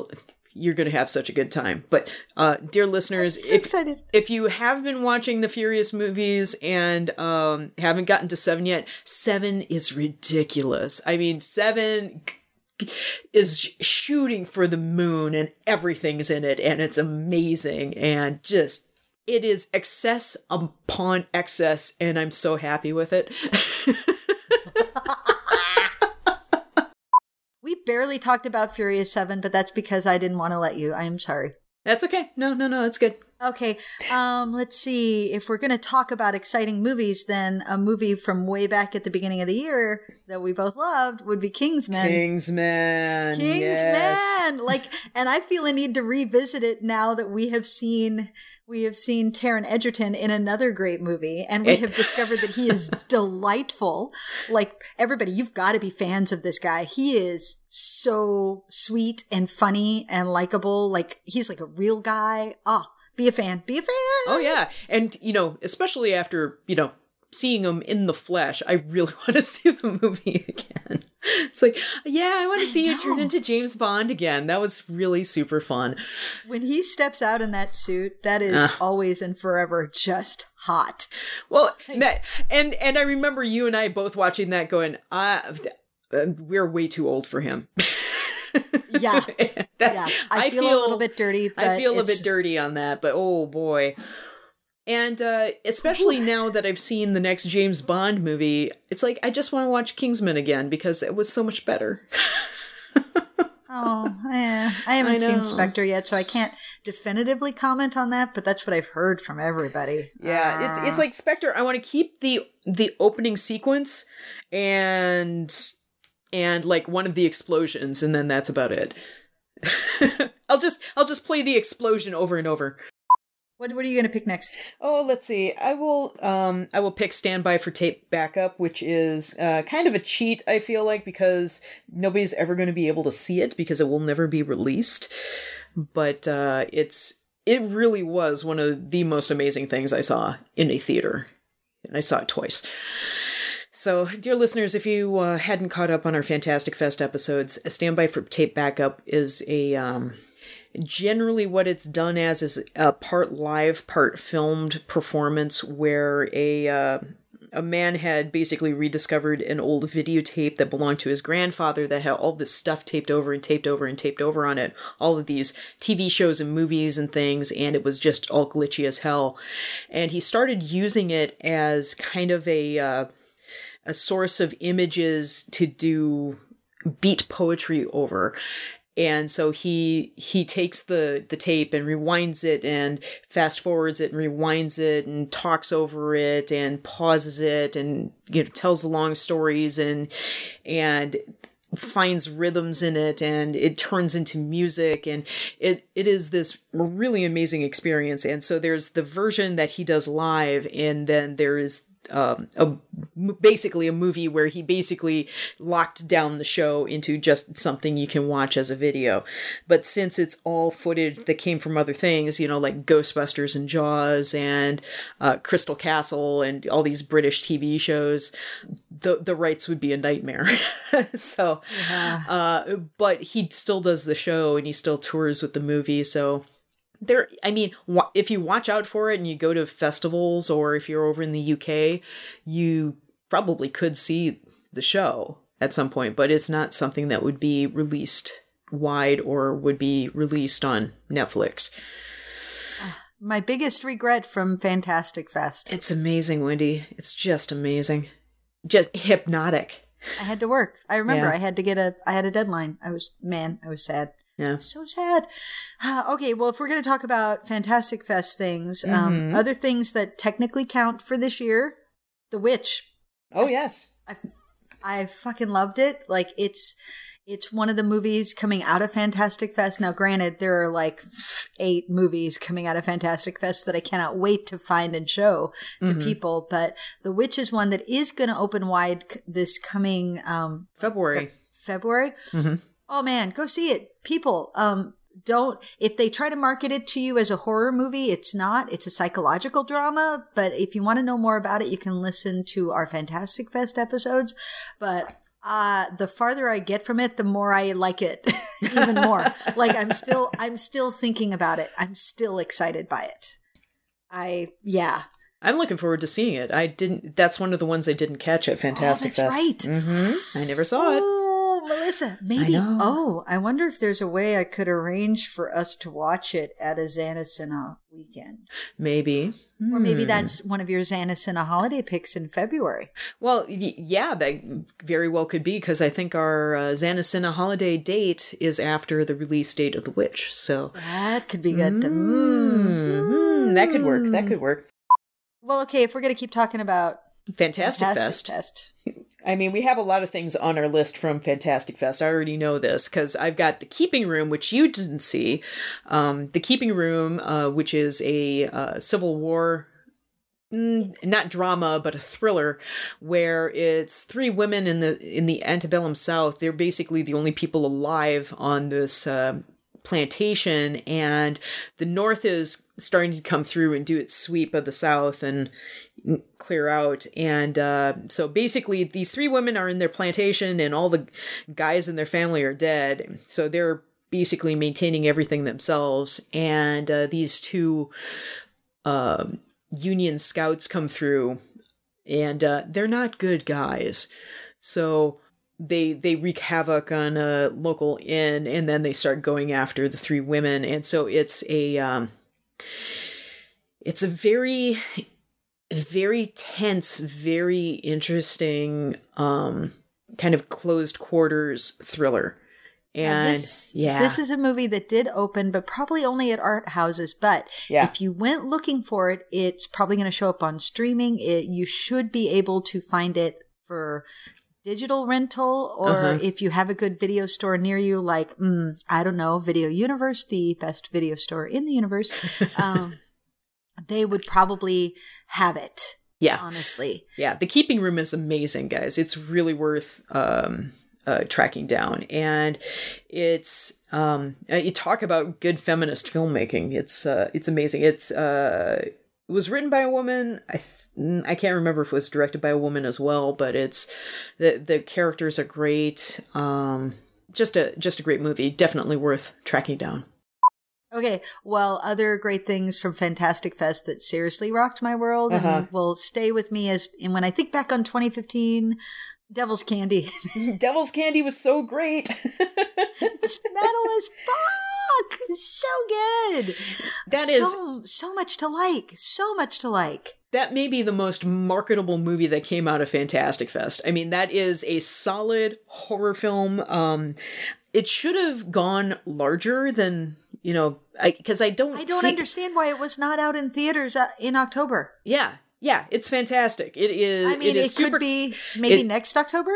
you're going to have such a good time. But, uh, dear listeners, so if, excited. if you have been watching the Furious movies and um, haven't gotten to seven yet, seven is ridiculous. I mean, seven is shooting for the moon and everything's in it and it's amazing and just it is excess upon excess and i'm so happy with it We barely talked about Furious 7, but that's because I didn't want to let you. I am sorry. that's okay no no no it's good Okay, um, let's see. If we're going to talk about exciting movies, then a movie from way back at the beginning of the year that we both loved would be Kingsman. kingsman Kingsman, yes. like, and I feel a need to revisit it now that we have seen we have seen Taron Egerton in another great movie, and we have discovered that he is delightful. Like everybody, you've got to be fans of this guy. He is so sweet and funny and likable. Like he's like a real guy. Ah, be a fan. Be a fan. oh yeah and you know especially after you know seeing him in the flesh i really want to see the movie again it's like yeah i want to see you turn into james bond again that was really super fun When he steps out in that suit, that is Ah. always and forever just hot. Well, that and and I remember you and I both watching that, going, "Ah, uh, we're way too old for him." Yeah. That- Yeah, I, feel, a little bit dirty. But I feel a bit dirty on that, but oh boy. And uh, especially now that I've seen the next James Bond movie, it's like I just want to watch Kingsman again because it was so much better. Oh, eh. I haven't I seen Spectre yet, so I can't definitively comment on that. But that's what I've heard from everybody. Yeah, it's it's like Spectre. I want to keep the the opening sequence and and like one of the explosions, and then that's about it. I'll just I'll just play the explosion over and over. What What are you going to pick next? Oh, let's see. I will um I will pick standby for tape backup, which is uh kind of a cheat, I feel like, because nobody's ever going to be able to see it because it will never be released. But uh it's it really was one of the most amazing things I saw in a theater. And I saw it twice. So, dear listeners, if you uh, hadn't caught up on our Fantastic Fest episodes, a standby for tape backup is a um, generally what it's done as is a part live part filmed performance where a uh, a man had basically rediscovered an old videotape that belonged to his grandfather that had all this stuff taped over and taped over and taped over on it. All of these tv shows and movies and things and it was just all glitchy as hell. And he started using it as kind of a uh, a source of images to do beat poetry over and so he he takes the the tape and rewinds it and fast forwards it and rewinds it and talks over it and pauses it and you know tells long stories and and finds rhythms in it and it turns into music. And it it is this really amazing experience. And so there's the version that he does live and then there is um, a basically a movie where he basically locked down the show into just something you can watch as a video. But since it's all footage that came from other things, you know, like Ghostbusters and Jaws and uh, Crystal Castle and all these British TV shows, the the rights would be a nightmare. so, uh, but he still does the show and he still tours with the movie. So there i mean if you watch out for it and you go to festivals or if you're over in the uk you probably could see the show at some point but it's not something that would be released wide or would be released on netflix My biggest regret from Fantastic Fest. it's amazing wendy it's just amazing just hypnotic I had to work. I remember Yeah. I had to get a. I had a deadline. I was man. I was sad. Yeah So sad. okay, well, if we're going to talk about Fantastic Fest things, Mm-hmm. um, other things that technically count for this year, The Witch. oh yes I, I fucking loved it. Like it's it's one of the movies coming out of Fantastic Fest. Now, granted, there are like eight movies coming out of Fantastic Fest that I cannot wait to find and show to people. But The Witch is one that is going to open wide this coming um, february February. Oh man, go see it, people. Um, don't if they try to market it to you as a horror movie it's not it's a psychological drama but if you want to know more about it you can listen to our fantastic fest episodes but uh the farther i get from it the more i like it even more like i'm still i'm still thinking about it i'm still excited by it i yeah I'm looking forward to seeing it. I didn't. That's one of the ones I didn't catch at Fantastic Oh, that's Fest. right. hmm I never saw it. Melissa, maybe. know. Oh, I wonder if there's a way I could arrange for us to watch it at a Xanasina weekend. Maybe. Or maybe Hmm. that's one of your Xanasina holiday picks in February. Well, y- yeah, that very well could be because I think our uh, Xanasina holiday date is after the release date of The Witch. So That could be good. Mhm. that could work. Hmm. That could work. Well, okay, if we're going to keep talking about Fantastic, Fantastic Fest. Fest. I mean, we have a lot of things on our list from Fantastic Fest. I already know this because I've got The Keeping Room, which you didn't see. Um, the Keeping Room, uh, which is a uh, Civil War. mm, Not drama, but a thriller, where it's three women in the in the antebellum South. They're basically the only people alive on this uh, plantation, and the North is starting to come through and do its sweep of the South and clear out. And uh, so basically, these three women are in their plantation, and all the guys in their family are dead. So they're basically maintaining everything themselves. And uh, these two um Union scouts come through, and uh, they're not good guys. So they they wreak havoc on a local inn, and then they start going after the three women. And so it's a um, it's a very very tense, very interesting, um, kind of closed quarters thriller. And this, yeah, this is a movie that did open, but probably only at art houses. But Yeah. if you went looking for it, it's probably going to show up on streaming. It, you should be able to find it for digital rental, or Uh-huh. if you have a good video store near you, like mm, I don't know, Video Universe, the best video store in the universe. Um, they would probably have it. yeah, Honestly, yeah. The Keeping Room is amazing, guys. It's really worth um, uh, tracking down, and it's um, uh, you talk about good feminist filmmaking. It's uh, it's amazing. It's uh, it was written by a woman. I th- I can't remember if it was directed by a woman as well, but it's the the characters are great. Um, just a just a great movie. Definitely worth tracking down. Okay, well, other great things from Fantastic Fest that seriously rocked my world Uh-huh. and will stay with me as and when I think back on 2015, Devil's Candy. Devil's Candy was so great. it's metal as fuck. It's so good. That is- so so much to like. So much to like. that may be the most marketable movie that came out of Fantastic Fest. I mean, that is a solid horror film. Um, it should have gone larger than you know, because I, don't. I don't think- understand why it was not out in theaters uh, in October. Yeah, yeah, it's fantastic. It is. I mean, it it, is could super. be maybe it- next October.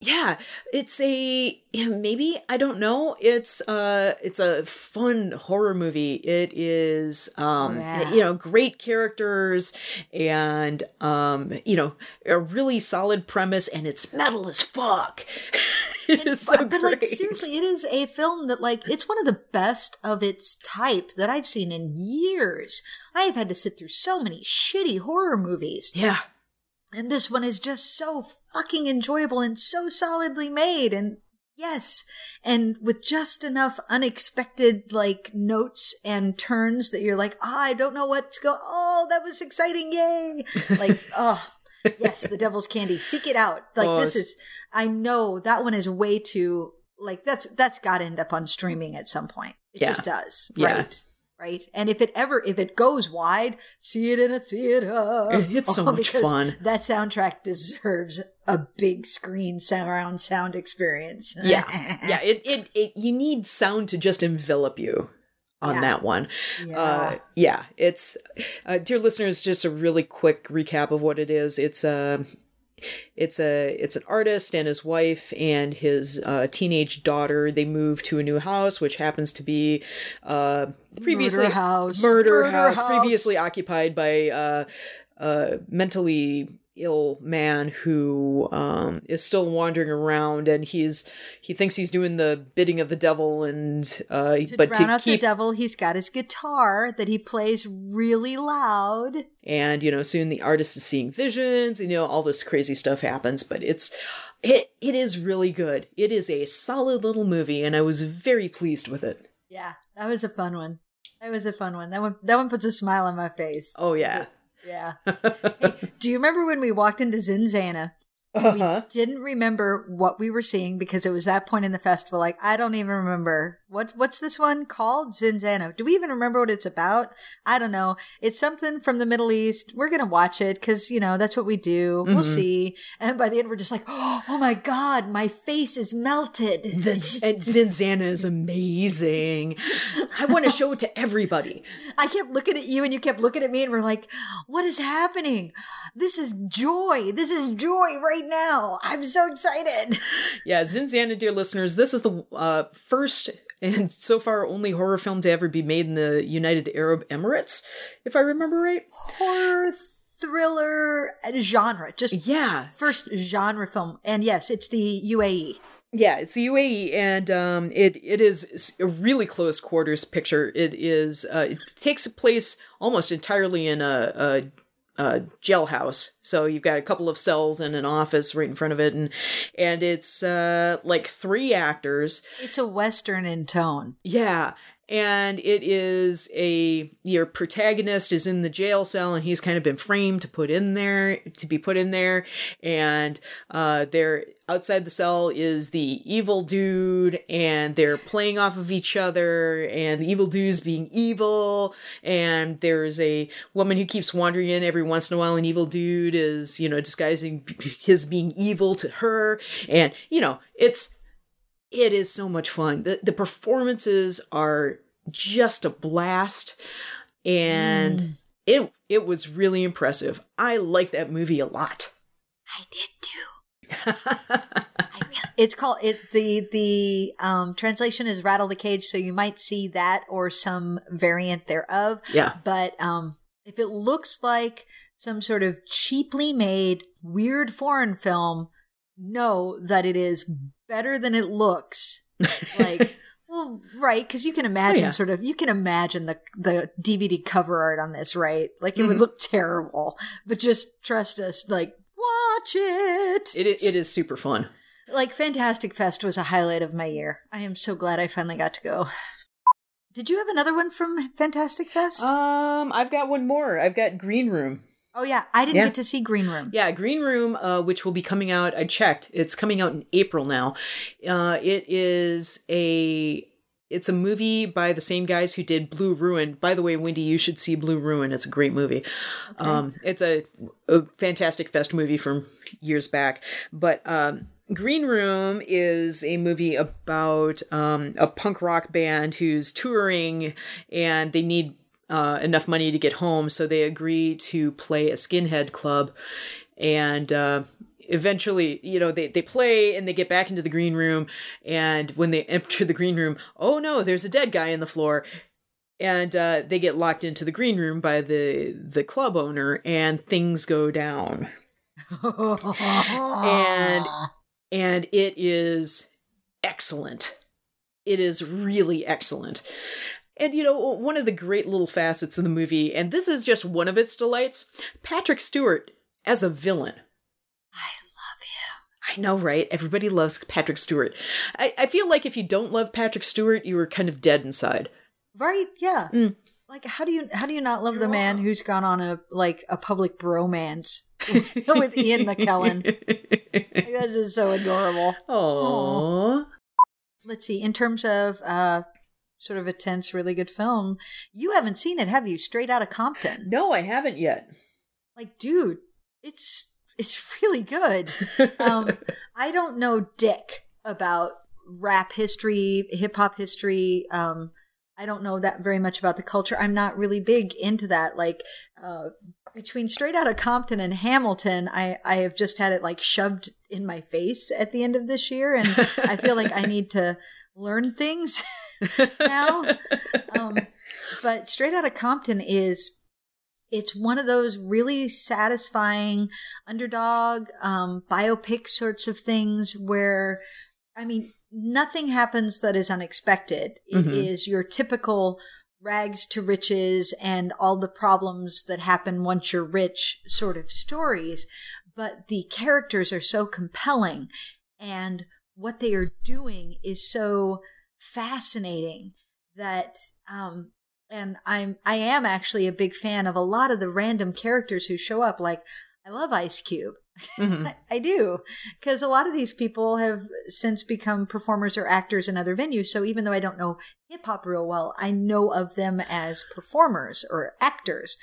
Yeah, it's a maybe I don't know. It's uh, it's a fun horror movie. It is um, Yeah. you know, great characters and um, you know, a really solid premise, and it's metal as fuck. it is so but, but, like seriously, it is a film that like it's one of the best of its type that I've seen in years. I have had to sit through so many shitty horror movies, Yeah, and this one is just so fucking enjoyable and so solidly made. And yes, and with just enough unexpected like notes and turns that you're like, ah, I don't know what to go. Oh, that was exciting! Yay! Like, oh. yes, the devil's candy. Seek it out. Like Oh, this is I know that one is way too like that's that's got to end up on streaming at some point. It Yeah. just does. Yeah. Right. Right. And if it ever if it goes wide, see it in a theater. It's so Oh, much fun. That soundtrack deserves a big screen surround sound experience. yeah, yeah. It, it it you need sound to just envelop you on Yeah. that one. Yeah. Uh, yeah, it's uh, dear listeners. Just a really quick recap of what it is. It's a it's a it's an artist and his wife and his uh, teenage daughter. They move to a new house, which happens to be uh, previously Murder house. murder, Murder house, house. previously occupied by uh, uh, mentally ill man who um, is still wandering around, and he's he thinks he's doing the bidding of the devil, and uh, To but drown to out keep the devil, he's got his guitar that he plays really loud. and you know soon the artist is seeing visions, you know all this crazy stuff happens, but it's it it is really good. It is a solid little movie, and I was very pleased with it. Yeah, that was a fun one. That was a fun one. That one that one puts a smile on my face. Oh yeah. Yeah. Do you remember when we walked into Zinzana? Uh-huh. Didn't remember what we were seeing because it was that point in the festival. Like I don't even remember what what's this one called? Zinzano. Do we even remember what it's about? I don't know. It's something from the Middle East. We're gonna watch it because you know that's what we do. We'll see. And by the end, we're just like, oh my god, my face is melted. The, and Zinzana is amazing. I want to show it to everybody. I kept looking at you and you kept looking at me and we're like, what is happening? This is joy. This is joy right now. I'm so excited. Yeah, Zinzana, dear listeners, this is the uh, first and so far only horror film to ever be made in the United Arab Emirates, if I remember right. Horror thriller genre. Just Yeah, first genre film. And yes, it's the. UAE. yeah, it's the UAE, and um, it it is a really close quarters picture. It is uh, it takes place almost entirely in a. a uh, jailhouse. So you've got a couple of cells and an office right in front of it, and and it's uh, like three actors It's a Western in tone. Yeah. And it is a your protagonist is in the jail cell and he's kind of been framed to put in there to be put in there. And uh there outside the cell is the evil dude and they're playing off of each other and the evil dude's being evil. And there's a woman who keeps wandering in every once in a while. And evil dude is you know disguising his being evil to her. And you know it's it is so much fun. The the performances are just a blast and it it was really impressive. I like that movie a lot. I did too. I really, it's called it the the um translation is rattle the cage so you might see that or some variant thereof Yeah. but um if it looks like some sort of cheaply made weird foreign film know that it is better than it looks like well right because you can imagine yeah. sort of you can imagine the the dvd cover art on this right like it would look terrible but just trust us like watch it It it is super fun. like Fantastic Fest was a highlight of my year. I am so glad I finally got to go. Did you have another one from Fantastic Fest? Um I've got one more. I've got Green Room. Oh yeah, I didn't yeah. get to see Green Room. Yeah, Green Room, uh, which will be coming out. I checked; it's coming out in April now. Uh, it is a it's a movie by the same guys who did Blue Ruin. By the way, Wendy, you should see Blue Ruin. It's a great movie. Um, it's a, a fantastic fest movie from years back. But um, Green Room is a movie about um, a punk rock band who's touring and they need uh, enough money to get home, so they agree to play a skinhead club. And uh, eventually, you know, they, they play and they get back into the green room. And when they enter the green room, oh no, there's a dead guy in the floor. And uh, they get locked into the green room by the the club owner, and things go down. and and it is excellent. It is really excellent. And you know, one of the great little facets of the movie, and this is just one of its delights, Patrick Stewart as a villain. I love him. I know, right? Everybody loves Patrick Stewart. I, I feel like if you don't love Patrick Stewart, you are kind of dead inside. Right? Yeah. Mm. Like how do you how do you not love the man who's gone on a like a public bromance with Ian McKellen? Like, that is so adorable. Aww. Let's see. In terms of uh sort of a tense, really good film, you haven't seen it, have you? Straight out of Compton. No, I haven't yet. like dude it's it's really good um i don't know dick about rap history hip hop history um i don't know that very much about the culture i'm not really big into that like uh between straight out of compton and hamilton i i have just had it like shoved in my face at the end of this year and i feel like i need to learn things now um but straight out of compton is it's one of those really satisfying underdog um, biopic sorts of things where, I mean, nothing happens that is unexpected. It is your typical rags to riches and all the problems that happen once you're rich sort of stories. But the characters are so compelling and what they are doing is so fascinating that um and I'm I am actually a big fan of a lot of the random characters who show up like I love Ice Cube. I, I do because a lot of these people have since become performers or actors in other venues. So even though I don't know hip hop real well, I know of them as performers or actors.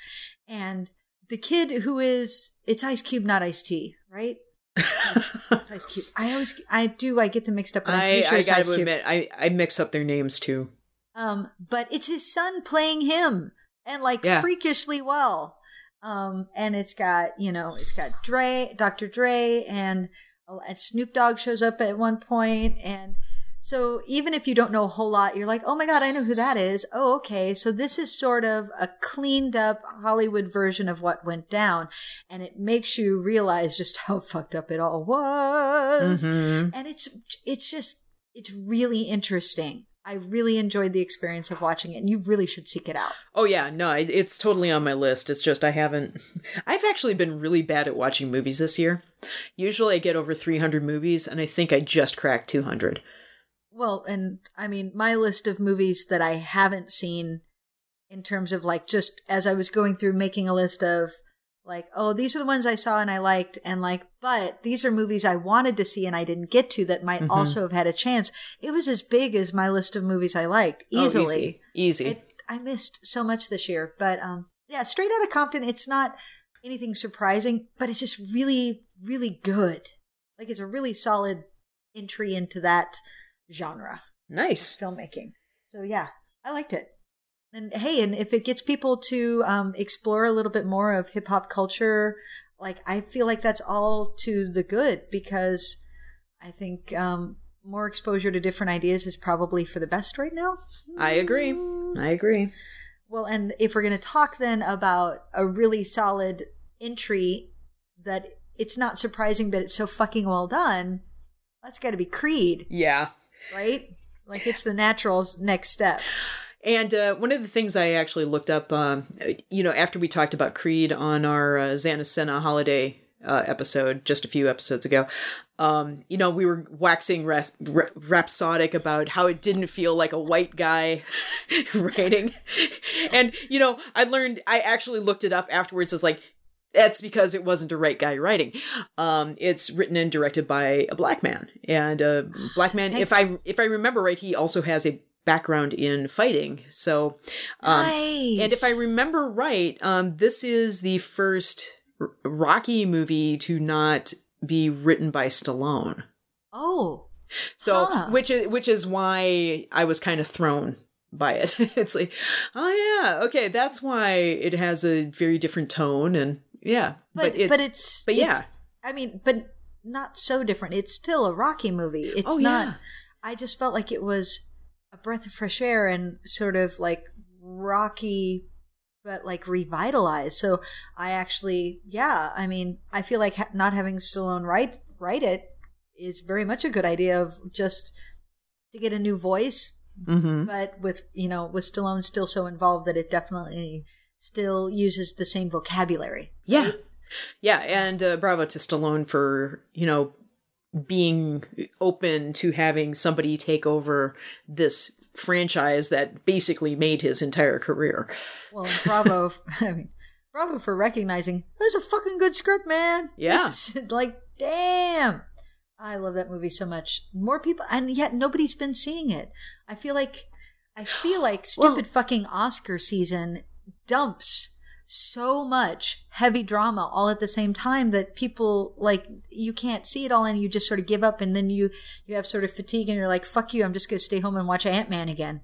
And the kid who is it's Ice Cube, not Ice T, right? Ice Cube. I always I do I get them mixed up. But I'm I, sure I gotta admit, I, I mix up their names too. Um, but it's his son playing him and like Yeah. freakishly well. Um, and it's got, you know, it's got Dre, Dr. Dre, and, and Snoop Dogg shows up at one point, And so even if you don't know a whole lot, you're like, oh my God, I know who that is. Oh, okay. So this is sort of a cleaned up Hollywood version of what went down. And it makes you realize just how fucked up it all was. Mhm. And it's, it's just, it's really interesting. I really enjoyed the experience of watching it, and you really should seek it out. Oh yeah, no, it's totally on my list. It's just I haven't. I've actually been really bad at watching movies this year. Usually I get over 300 movies, and I think I just cracked 200. Well, and I mean, my list of movies that I haven't seen in terms of like just as I was going through making a list of like, oh, these are the ones I saw and I liked, and like, but these are movies I wanted to see and I didn't get to that might also have had a chance. It was as big as my list of movies I liked Oh, easily. easy. easy. It, I missed so much this year, but um, yeah, Straight Outta Compton. It's not anything surprising, but it's just really, really good. Like it's a really solid entry into that genre nice. filmmaking. So yeah, I liked it. And hey, and if it gets people to um, explore a little bit more of hip hop culture, like I feel like that's all to the good because I think um, more exposure to different ideas is probably for the best right now. I agree. I agree. Well, and if we're going to talk then about a really solid entry that it's not surprising, but it's so fucking well done, that's got to be Creed, Yeah. Right? Like it's the natural next step. And uh, one of the things I actually looked up, um, you know, after we talked about Creed on our uh, holiday uh, episode just a few episodes ago, um, you know, we were waxing ra- rhapsodic about how it didn't feel like a white guy writing. and, you know, I learned, I actually looked it up afterwards. It's like, that's because it wasn't a right guy writing. Um, it's written and directed by a black man, and uh, black man. if I if I remember right, he also has a background in fighting. So, um, nice. and if I remember right, um, this is the first R- Rocky movie to not be written by Stallone. oh, So, Huh. which is which is why I was kind of thrown by it. it's like, oh yeah, okay, that's why it has a very different tone, and yeah, but but, it's, but it's but yeah. it's- I mean, but not so different. It's still a Rocky movie. It's Oh, not. yeah. I just felt like it was a breath of fresh air and sort of like Rocky, but like revitalized. So I actually, yeah, I mean, I feel like ha- not having Stallone write write it is very much a good idea of just to get a new voice, hmm but with you know with Stallone still so involved that it definitely still uses the same vocabulary. Yeah. Yeah, and uh, bravo to Stallone for, you know, being open to having somebody take over this franchise that basically made his entire career. Well, bravo! I mean, bravo for recognizing there's a fucking good script, man. Yeah. Is- like, damn, I love that movie so much. More people, and yet nobody's been seeing it. I feel like, I feel like stupid fucking Oscar season dumps so much heavy drama all at the same time that people like you can't see it all and you just sort of give up and then you you have sort of fatigue and you're like fuck you i'm just going to stay home and watch ant-man again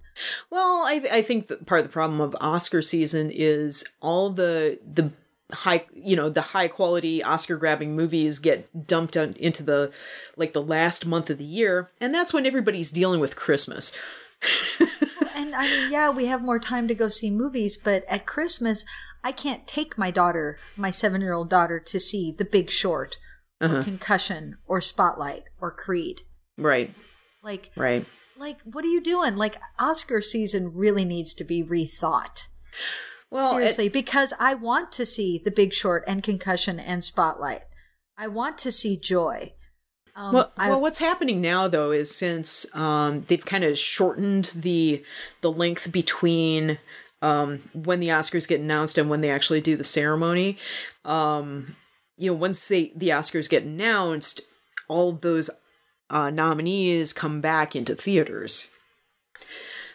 Well, I I think that part of the problem of Oscar season is all the the high you know the high quality Oscar grabbing movies get dumped on, into the like the last month of the year, and that's when everybody's dealing with Christmas. and I mean, yeah, we have more time to go see movies, but at Christmas, I can't take my daughter, my seven-year-old daughter, to see The Big Short, or uh-huh. Concussion, or Spotlight, or Creed. Right. Like, Right. like, what are you doing? Like, Oscar season really needs to be rethought. Well, it- Seriously, because I want to see The Big Short and Concussion and Spotlight. I want to see Joy. Um, well, I, well, what's happening now though is since um, they've kind of shortened the the length between um, when the Oscars get announced and when they actually do the ceremony. Um, you know, once they the Oscars get announced, all of those uh, nominees come back into theaters.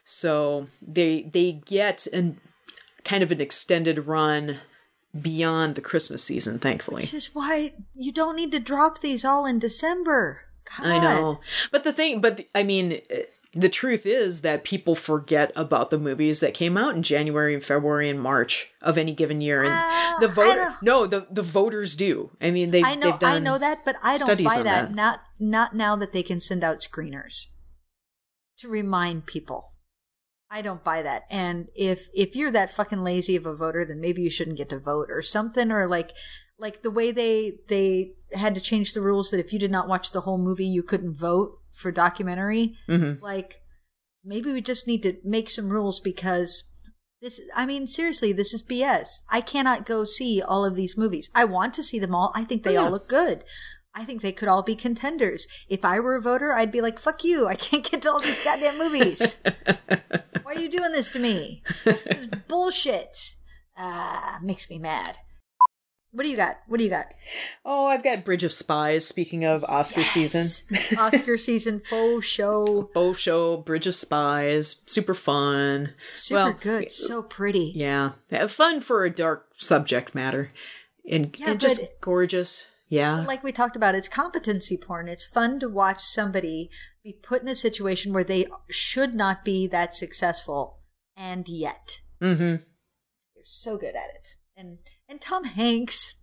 So they they get an kind of an extended run beyond the Christmas season, thankfully. which is why you don't need to drop these all in December. God. I know. But the thing, but the- I mean, eh, the truth is that people forget about the movies that came out in January and February and March of any given year, and Well, the voter no, the the voters do. I mean, they I know, they've done I know that, but I don't buy on that. Not, not now that they can send out screeners to remind people. I don't buy that. And if if you're that fucking lazy of a voter, then maybe you shouldn't get to vote or something. Or like like the way they they had to change the rules that if you did not watch the whole movie, you couldn't vote for documentary. Mhm. Like maybe we just need to make some rules because this I mean seriously, this is BS. I cannot go see all of these movies. I want to see them all. I think they Oh, all look good. I think they could all be contenders. If I were a voter, I'd be like, "Fuck you! I can't get to all these goddamn movies. Why are you doing this to me? This is bullshit." Ah, makes me mad. What do you got? What do you got? Oh, I've got Bridge of Spies. Speaking of Oscar season, Oscar season faux show. both show Bridge of Spies, super fun. Super Well, good. So pretty. Yeah, fun for a dark subject matter, and, Yeah, and just gorgeous. Yeah, like we talked about, it's competency porn. It's fun to watch somebody be put in a situation where they should not be that successful, and yet mm-hmm. they're so good at it. And and Tom Hanks,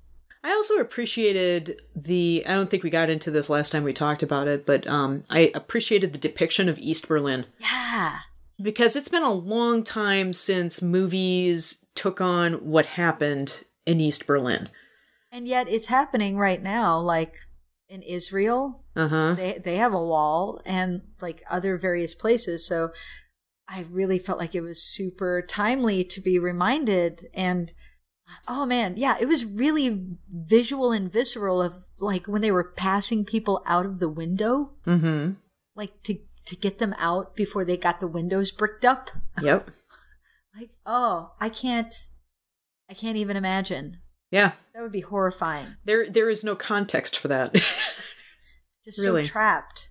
I also appreciated the. I don't think we got into this last time we talked about it, but um, I appreciated the depiction of East Berlin yeah, because it's been a long time since movies took on what happened in East Berlin. And yet it's happening right now. Like in Israel, Uh huh. they they have a wall, and like other various places. So I really felt like it was super timely to be reminded and. Oh man, yeah, it was really visual and visceral of like when they were passing people out of the window, Mm-hmm. like to to get them out before they got the windows bricked up. Yep. Like, oh, I can't I can't even imagine. Yeah. That would be horrifying. There, there is no context for that. Just Really? so trapped.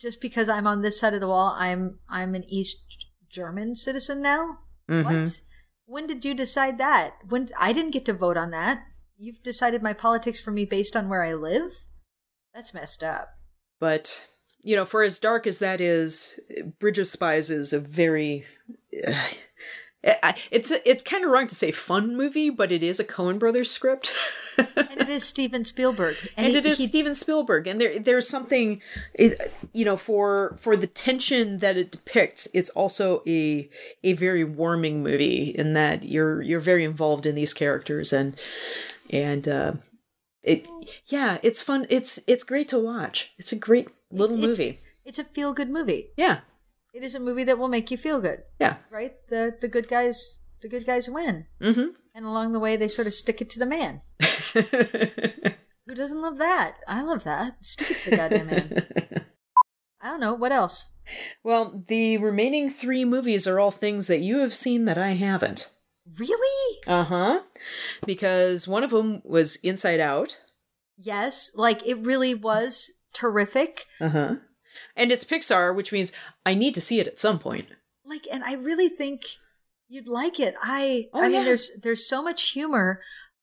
Just because I'm on this side of the wall, I'm I'm an East German citizen now? Mhm. What? When did you decide that? When I didn't get to vote on that. You've decided my politics for me based on where I live? That's messed up. but you know, for as dark as that is, Bridge of Spies is a very. I- it's it's kind of wrong to say fun movie, but it is a Coen Brothers script. And it is Steven Spielberg. and, he- it is he- Steven Spielberg, and there there's something, you know, for for the tension that it depicts. It's also a a very warming movie in that you're you're very involved in these characters, and and uh, it yeah, it's fun. It's it's great to watch. It's a great little It's- movie. It's a feel good movie. Yeah, It is a movie that will make you feel good, yeah. right? The the good guys the good guys win. Mm-hmm. And along the way they sort of stick it to the man. Who doesn't love that? I love that. Stick it to the goddamn man. I don't know, what else? well, the remaining three movies are all things that you have seen that I haven't. Really? Uh huh. Because one of them was Inside Out. Yes, like it really was terrific. Uh huh. And it's Pixar, which means I need to see it at some point. Like and I really think you'd like it. I Oh, I mean yeah. there's there's so much humor,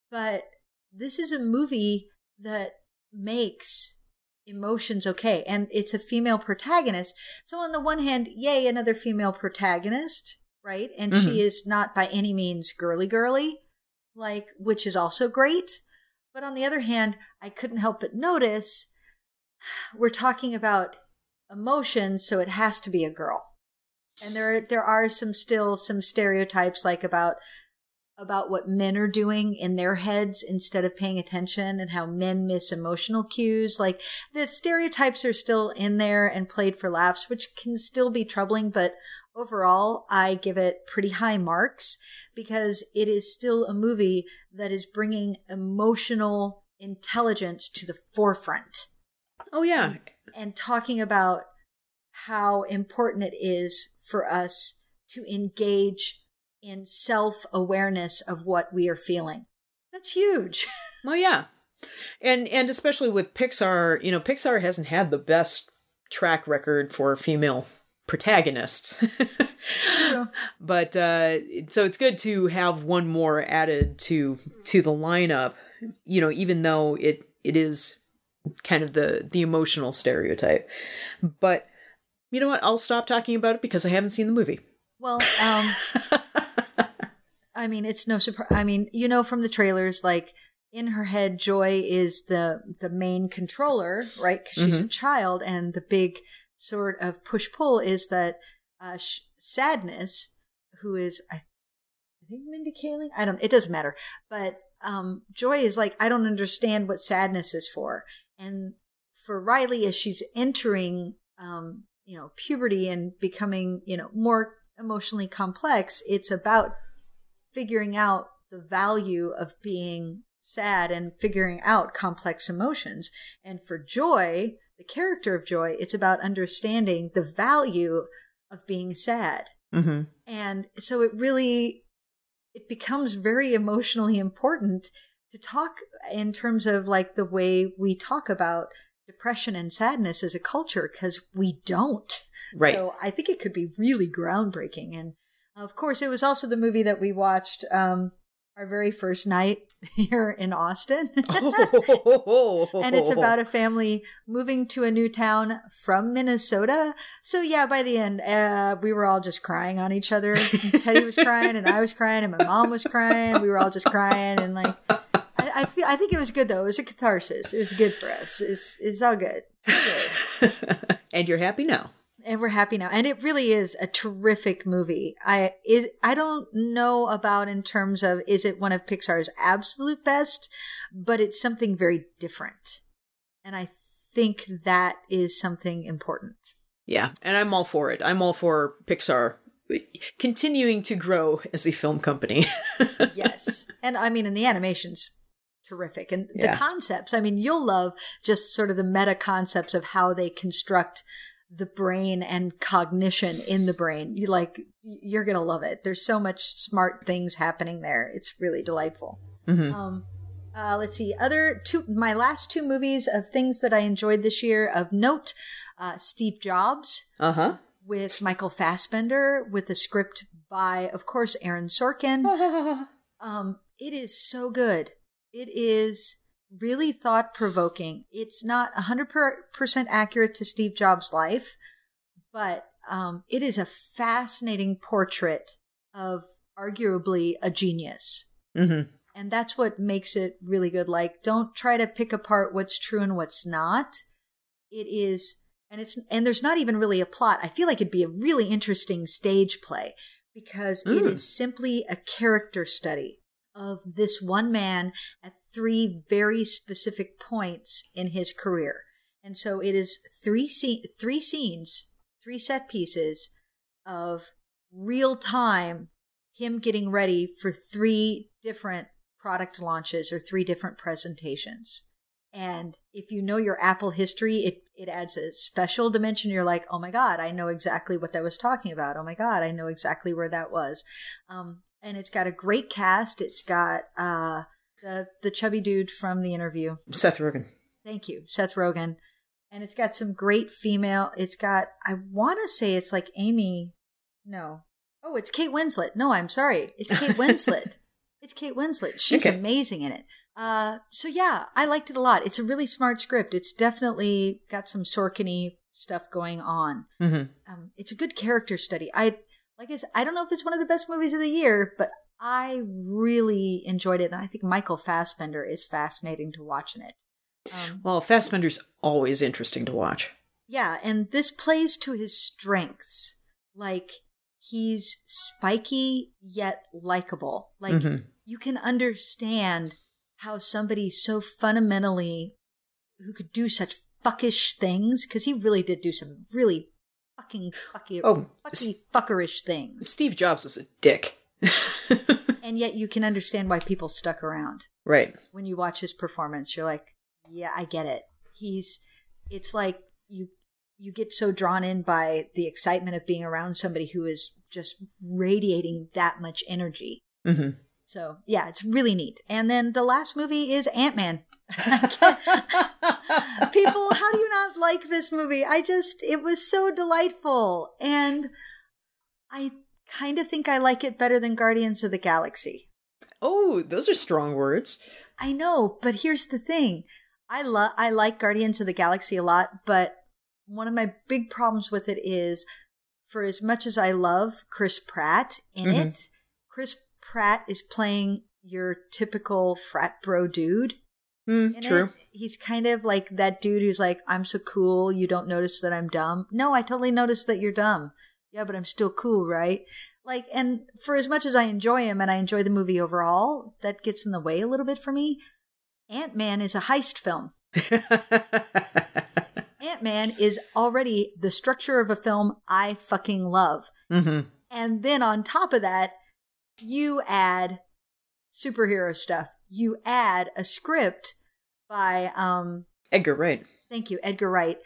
but this is a movie that makes emotions okay and it's a female protagonist. So on the one hand, yay another female protagonist, right? And Mhm. she is not by any means girly girly, like which is also great. But on the other hand, I couldn't help but notice we're talking about emotions, so it has to be a girl. and there there are some still some stereotypes like about about what men are doing in their heads instead of paying attention and how men miss emotional cues like the stereotypes are still in there and played for laughs which can still be troubling but overall i give it pretty high marks because it is still a movie that is bringing emotional intelligence to the forefront Oh yeah. and talking about how important it is for us to engage in self awareness of what we are feeling. That's huge. Well, yeah. And and especially with Pixar, you know, Pixar hasn't had the best track record for female protagonists. but uh so it's good to have one more added to to the lineup, you know, even though it it is kind of the the emotional stereotype. But you know what? I'll stop talking about it because I haven't seen the movie. Well, um, I mean, it's no surprise. I mean, you know, from the trailers, like in her head, Joy is the the main controller, right? Because she's a child, and the big sort of push pull is that uh, sh- sadness, who is I, I think Mindy Kaling. I don't. It doesn't matter. But um, Joy is like, I don't understand what sadness is for, and for Riley, as she's entering, um, you know, puberty and becoming, you know, more emotionally complex, it's about figuring out the value of being sad and figuring out complex emotions. And for Joy, the character of Joy, it's about understanding the value of being sad. Mm-hmm. And so it really it becomes very emotionally important to talk in terms of like the way we talk about depression and sadness as a culture because we don't. Right. So I think it could be really groundbreaking. And of course, it was also the movie that we watched um, our very first night here in Austin. and it's about a family moving to a new town from Minnesota. So yeah, by the end, uh, we were all just crying on each other. Teddy was crying, and I was crying, and my mom was crying. We were all just crying, and like, I, I feel, I think it was good though. It was a catharsis. It was good for us. It's it's all good. It's good and you're happy now. and we're happy now. And it really is a terrific movie. I is I don't know about in terms of is it one of Pixar's absolute best, but it's something very different. And I think that is something important. Yeah, and I'm all for it. I'm all for Pixar continuing to grow as a film company. Yes. and I mean in the animation's terrific. And the concepts, I mean, you'll love just sort of the meta concepts of how they construct the brain and cognition in the brain. You like you're going to love it. There's so much smart things happening there. It's really delightful. Mhm. Um uh, let's see. Other two, my last two movies of things that I enjoyed this year of note, uh, Steve Jobs Uh huh. with Michael Fassbender with a script by, of course, Aaron Sorkin. Um, it is so good. It is really thought provoking. It's not 100% accurate to Steve Jobs' life, but um, it is a fascinating portrait of arguably a genius. hmm And that's what makes it really good. Like, don't try to pick apart what's true and what's not. It is, and it's, and there's not even really a plot. I feel like it'd be a really interesting stage play because it Mm. is simply a character study of this one man at three very specific points in his career. And so it is three three scenes, three set pieces of real time him getting ready for three different product launches or three different presentations. And if you know your Apple history, it, it adds a special dimension. You're like, oh my God, I know exactly what that was talking about. Oh my God, I know exactly where that was. Um, and it's got a great cast. It's got uh, the, the chubby dude from the interview. Seth Rogen. Thank you, Seth Rogen. And it's got some great female. It's got, I want to say it's like Amy. No. Oh, it's Kate Winslet. No, I'm sorry. It's Kate Winslet. it's Kate Winslet. She's Okay. amazing in it. Uh, so yeah, I liked it a lot. It's a really smart script. It's definitely got some Sorkin stuff going on. hmm Um, it's a good character study. I, like I said, I don't know if it's one of the best movies of the year, but I really enjoyed it. And I think Michael Fassbender is fascinating to watch in it. Um, Well, Fassbender's always interesting to watch. yeah, and this plays to his strengths. Like he's spiky yet likable. Like Mhm. you can understand how somebody so fundamentally who could do such fuckish things because he really did do some really fucking fucky, Oh, fucky fuckerish things, Steve Jobs was a dick. and yet you can understand why people stuck around right. when you watch his performance. You're like, yeah, I get it. He's. It's like you you get so drawn in by the excitement of being around somebody who is just radiating that much energy. hmm So yeah, it's really neat. And then the last movie is Ant Man. People, how do you not like this movie? I just, it was so delightful. And I kind of think I like it better than Guardians of the Galaxy. Oh, those are strong words. I know, but here's the thing. I love, I like Guardians of the Galaxy a lot, but one of my big problems with it is for as much as I love Chris Pratt in Mhm. it, Chris Pratt is playing your typical frat bro dude. Mm, true. it. He's kind of like that dude who's like, I'm so cool, you don't notice that I'm dumb. No, I totally noticed that you're dumb. Yeah, but I'm still cool, right? Like, and for as much as I enjoy him and I enjoy the movie overall, that gets in the way a little bit for me. Ant Man is a heist film. Ant Man is already the structure of a film I fucking love. hmm And then on top of that, you add superhero stuff. You add a script by um Edgar Wright. thank you, Edgar Wright.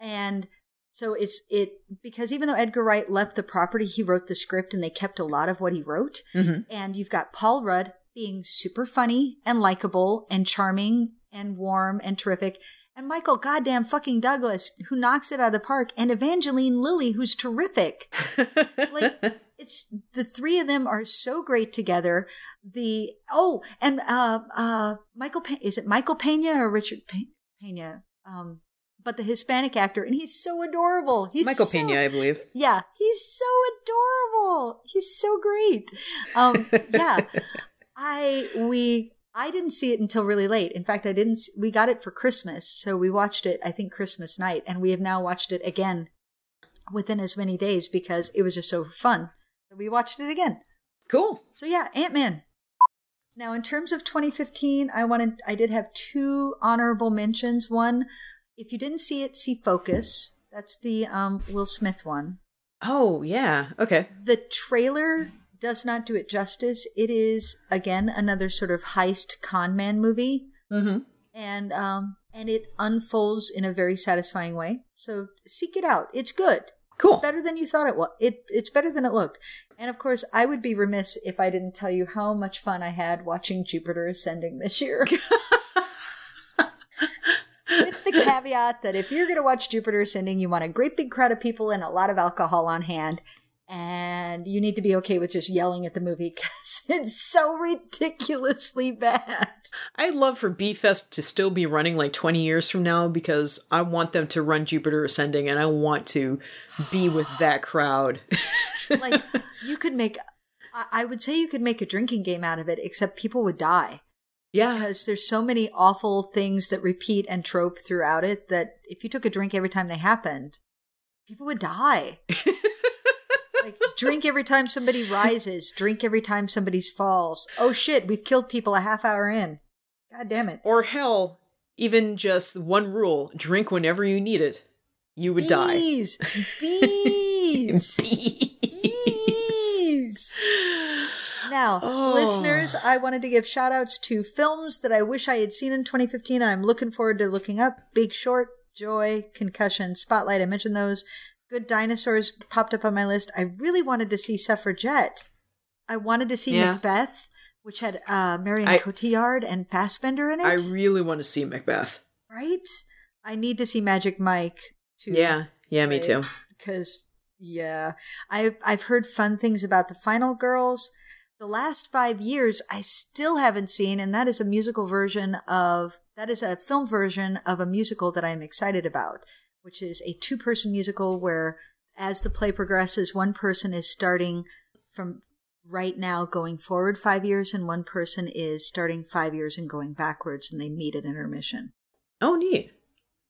And so it's it because even though Edgar Wright left the property, he wrote the script and they kept a lot of what he wrote. Mhm. And you've got Paul Rudd being super funny and likable and charming and warm and terrific. And Michael goddamn fucking Douglas, who knocks it out of the park, and Evangeline Lilly, who's terrific like it's the three of them are so great together. The oh, and uh, uh, Michael Pe- is it Michael Pena or Richard Pe- Pena? Um, but the Hispanic actor, and he's so adorable. He's Michael so- Pena, I believe. Yeah, he's so adorable. He's so great. Um, yeah, I we I didn't see it until really late. In fact, I didn't. We got it for Christmas, so we watched it. I think Christmas night, and we have now watched it again within as many days because it was just so fun. We watched it again. Cool. So yeah, Ant Man. Now, in terms of 2015, I wanted I did have two honorable mentions. One, if you didn't see it, see Focus. That's the um, Will Smith one. Oh, yeah. Okay. The trailer does not do it justice. It is again another sort of heist con man movie, hmm and um, and it unfolds in a very satisfying way. So seek it out. It's good. Cool. better than you thought it was. It it's better than it looked. And of course, I would be remiss if I didn't tell you how much fun I had watching Jupiter Ascending this year. With the caveat that if you're going to watch Jupiter Ascending, you want a great big crowd of people and a lot of alcohol on hand. And you need to be okay with just yelling at the movie because it's so ridiculously bad. I'd love for B-Fest to still be running like 20 years from now because I want them to run Jupiter Ascending and I want to be with that crowd. Like, you could make, I- I would say you could make a drinking game out of it, except people would die. yeah. because there's so many awful things that repeat and trope throughout it that if you took a drink every time they happened, people would die. like drink every time somebody rises, drink every time somebody falls. Oh shit, we've killed people a half hour in. God damn it. Or hell, even just one rule drink whenever you need it. You would die. Bees! Bees! Bees! Now, Oh. listeners, I wanted to give shout outs to films that I wish I had seen in 2015 and I'm looking forward to looking up. Big Short, Joy, Concussion, Spotlight, I mentioned those. Good Dinosaurs popped up on my list. I really wanted to see Suffragette. I wanted to see Yeah. Macbeth, which had uh, Marion I- Cotillard and Fassbender in it. I really want to see Macbeth. right? I need to see Magic Mike too Yeah. Yeah, me Right. too. because yeah i've i've heard fun things about the final girls the last five years i still haven't seen and that is a musical version of that is a film version of a musical that i'm excited about which is a two person musical where as the play progresses one person is starting from right now going forward five years and one person is starting five years and going backwards and they meet at intermission Oh, neat.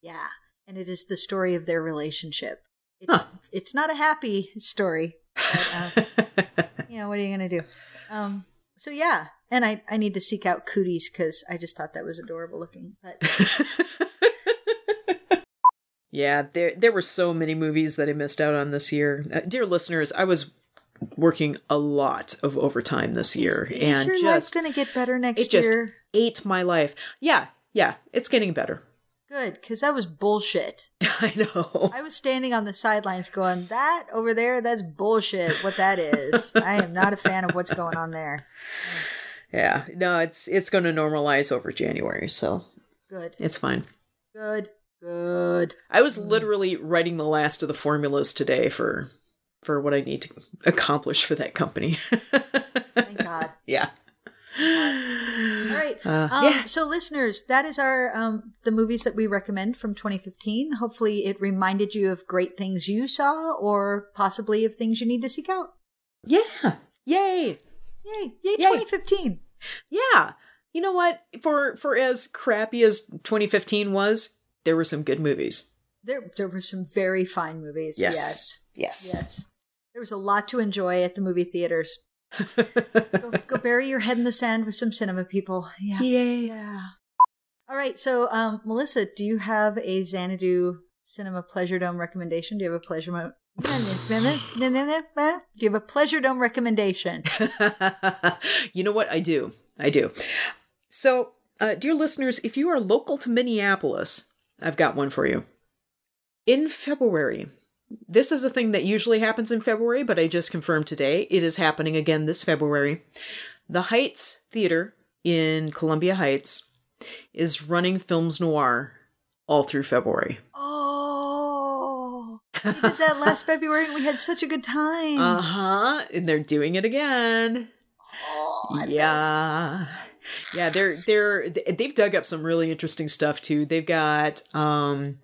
yeah, and it is the story of their relationship. It's Huh. it's not a happy story, But, uh, you know, what are you going to do? Um, so yeah, and I, I need to seek out cooties because I just thought that was adorable looking. But Yeah, there there were so many movies that I missed out on this year. Uh, dear listeners, I was working a lot of overtime this year, is and your just going to get better next it just year? ate my life. Yeah, yeah, it's getting better. Good, because that was bullshit. I know. I was standing on the sidelines going, that over there, that's bullshit, what that is. I am not a fan of what's going on there. Yeah, no, it's it's going to normalize over January, so Good, it's fine. good, good. I was literally writing the last of the formulas today for for what I need to accomplish for that company. Thank God. yeah. All right. Uh, um, yeah. So, listeners, that is our um, the movies that we recommend from 2015. Hopefully, it reminded you of great things you saw, or possibly of things you need to seek out. Yeah. Yay. Yay! Yay! 2015. Yeah. You know what? For for as crappy as 2015 was, there were some good movies. There, there were some very fine movies. Yes. Yes. Yes. Yes. There was a lot to enjoy at the movie theaters. go, go bury your head in the sand with some cinema people. Yeah. Yay. Yeah. All right. So, um, Melissa, do you have a Xanadu Cinema Pleasure Dome recommendation? Do you have a pleasure? Mo- do you have a Pleasure Dome recommendation? you know what? I do. I do. So, uh, dear listeners, if you are local to Minneapolis, I've got one for you. In February, this is a thing that usually happens in February, but I just confirmed today it is happening again this February. The Heights Theater in Columbia Heights is running films noir all through February. Oh, we did that last February and we had such a good time. Uh huh. And they're doing it again. oh, yeah yeah they're they're they've dug up some really interesting stuff too they've got um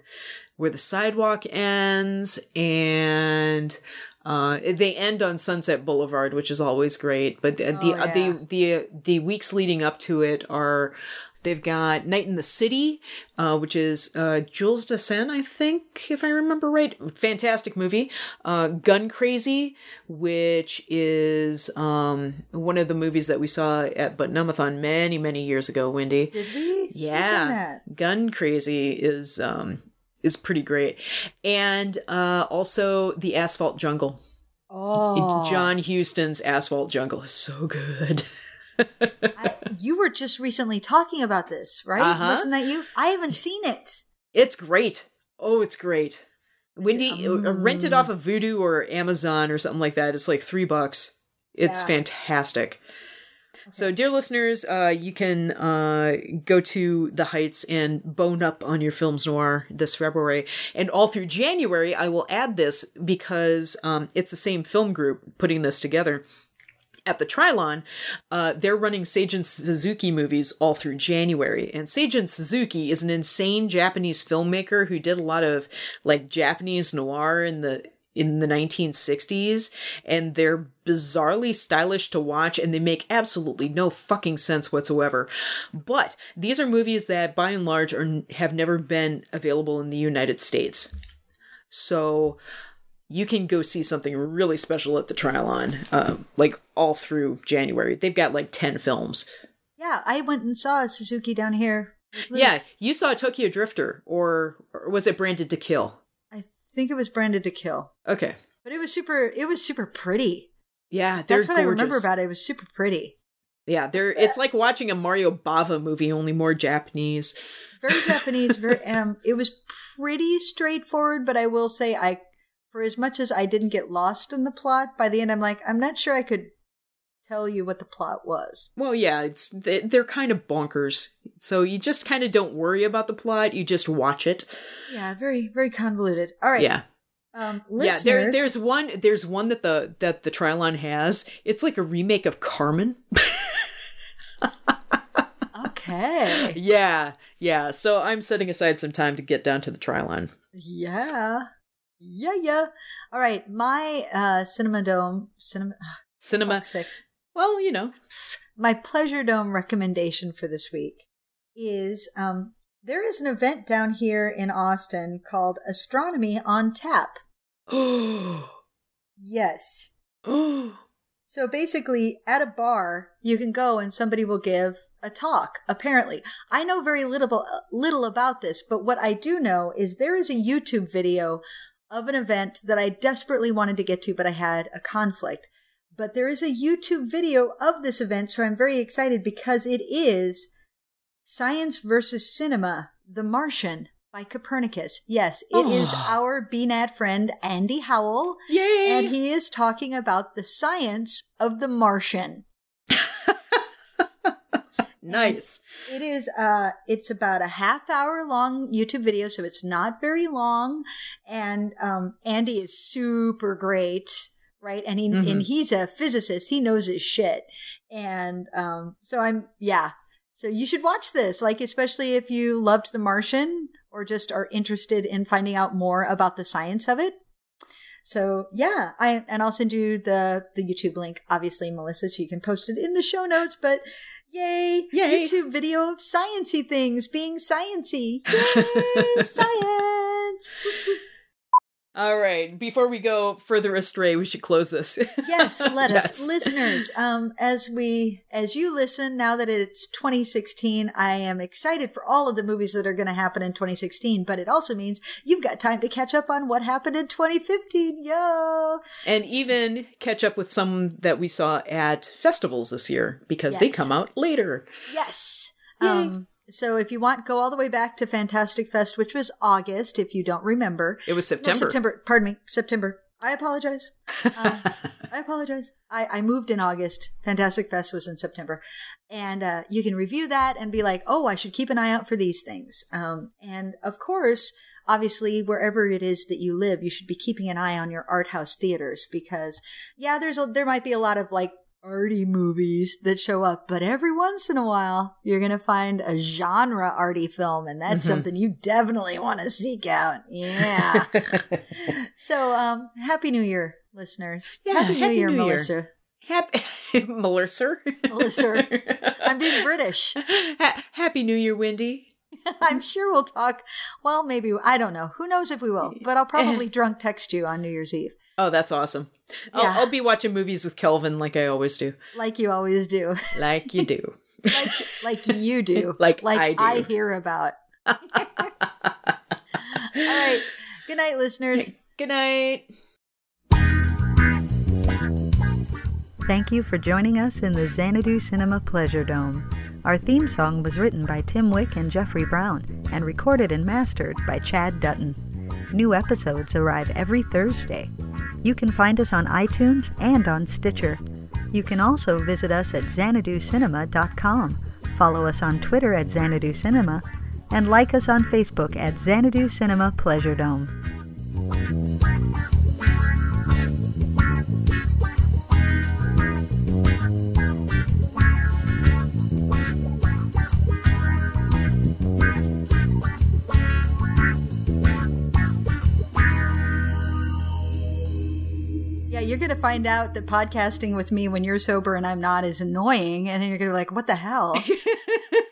where the sidewalk ends and uh they end on sunset boulevard which is always great but the Oh, the, yeah. the the the weeks leading up to it are They've got Night in the City, uh, which is uh, Jules Dassin, I think, if I remember right. Fantastic movie. Uh, Gun Crazy, which is um, one of the movies that we saw at Butt-Numb-A-Thon many, many years ago, Wendy. Did we? Yeah, that? Gun Crazy is um, is pretty great, and uh, also the Asphalt Jungle. Oh, John Huston's Asphalt Jungle is so good. I, you were just recently talking about this, right? Uh-huh. Wasn't that you? I haven't seen it. It's great. Oh, it's great. Wendy, rent it um, off of Vudu or Amazon or something like that. It's like three bucks. It's Yeah. fantastic. So, dear listeners, uh, you can uh, go to the Heights and bone up on your films noir this February, and all through January. I will add this because um, it's the same film group putting this together at the Trylon, uh, they're running Seijun Suzuki movies all through January. And Seijun Suzuki is an insane Japanese filmmaker who did a lot of like Japanese noir in the in the 1960s and they're bizarrely stylish to watch and they make absolutely no fucking sense whatsoever. But these are movies that by and large are have never been available in the United States. So you can go see something really special at the Trylon, uh, like all through January. They've got like 10 films. Yeah, I went and saw Suzuki down here. Yeah, you saw Tokyo Drifter, or, or was it Branded to Kill? I think it was branded to kill, Okay. but it was super. It was super pretty. Yeah, That's what I remember about it. It was super pretty. Yeah, they're it's like watching a Mario Bava movie, only more Japanese. Very Japanese. Very. Um, it was pretty straightforward, but I will say, I for as much as I didn't get lost in the plot, by the end, I'm like, I'm not sure I could tell you what the plot was. Well, yeah, it's they- they're kind of bonkers. So you just kind of don't worry about the plot, you just watch it. Yeah, very, very convoluted. All right. Yeah. Um, Yeah, there, there's one. There's one that the that the Trylon has. It's like a remake of Carmen. okay. yeah, yeah. So I'm setting aside some time to get down to the Trylon. Yeah. Yeah, yeah. All right. My uh Cinema Dome cinema Cinema. fuck's sake. Well, you know. my Pleasure Dome recommendation for this week is um there is an event down here in Austin called Astronomy on Tap. Oh, Yes. So basically, at a bar, you can go and somebody will give a talk. Apparently, I know very little little about this, but what I do know is there is a YouTube video of an event that I desperately wanted to get to, but I had a conflict. But there is a YouTube video of this event, so I'm very excited because it is Science versus Cinema: The Martian by Copernicus. Yes, it is Oh. our BNAT friend Andy Howell. Yay! And he is talking about the science of the Martian. Nice. It is uh it's about a half hour long YouTube video, so it's not very long. And um Andy is super great, right? And he Mhm. and he's a physicist. He knows his shit. And um so I'm yeah. So you should watch this, like especially if you loved The Martian or just are interested in finding out more about the science of it. So yeah, I and I'll send you the the YouTube link, obviously, Melissa, so you can post it in the show notes. But yay, Yay. YouTube video of sciency things being sciency. Yay, science! All right. Before we go further astray, we should close this. Yes, let us, Yes. listeners. Um, as we, as you listen, now that it's 2016, I am excited for all of the movies that are going to happen in 2016. But it also means you've got time to catch up on what happened in 2015. Yo, and even catch up with some that we saw at festivals this year because they come out later. Yes. Yay. Um, so if you want, go all the way back to Fantastic Fest, which was August, if you don't remember. It was No, September. September. Pardon me. September. I apologize. Um, I apologize. I, I moved in August. Fantastic Fest was in September. And uh, you can review that and be like, oh, I should keep an eye out for these things. Um, and of course, obviously, wherever it is that you live, you should be keeping an eye on your art house theaters because, yeah, there's a, there might be a lot of like arty movies that show up, but every once in a while, you're going to find a genre arty film, and that's Mhm. something you definitely want to seek out. Yeah. So, um, happy New Year, listeners. Yeah, happy New Year, New Year. Melissa. Happy Melissa. Melissa. I'm being British. Ha- Happy New Year, Wendy. I'm sure we'll talk. Well, maybe I don't know. Who knows if we will? But I'll probably drunk text you on New Year's Eve, Oh, that's awesome. I'll, Yeah. I'll be watching movies with Kelvin like I always do. like you always do, Like you do. like like you do, Like like I do. I hear about. All right. Good night, listeners. Good night. Thank you for joining us in the Xanadu Cinema Pleasure Dome. Our theme song was written by Tim Wick and Jeffrey Brown and recorded and mastered by Chad Dutton. New episodes arrive every Thursday. You can find us on iTunes and on Stitcher. You can also visit us at xanaducinema.com, follow us on Twitter at Xanadu Cinema, and like us on Facebook at Xanadu Cinema Pleasure Dome. Yeah, you're going to find out that podcasting with me when you're sober and I'm not is annoying. And then you're going to be like, what the hell?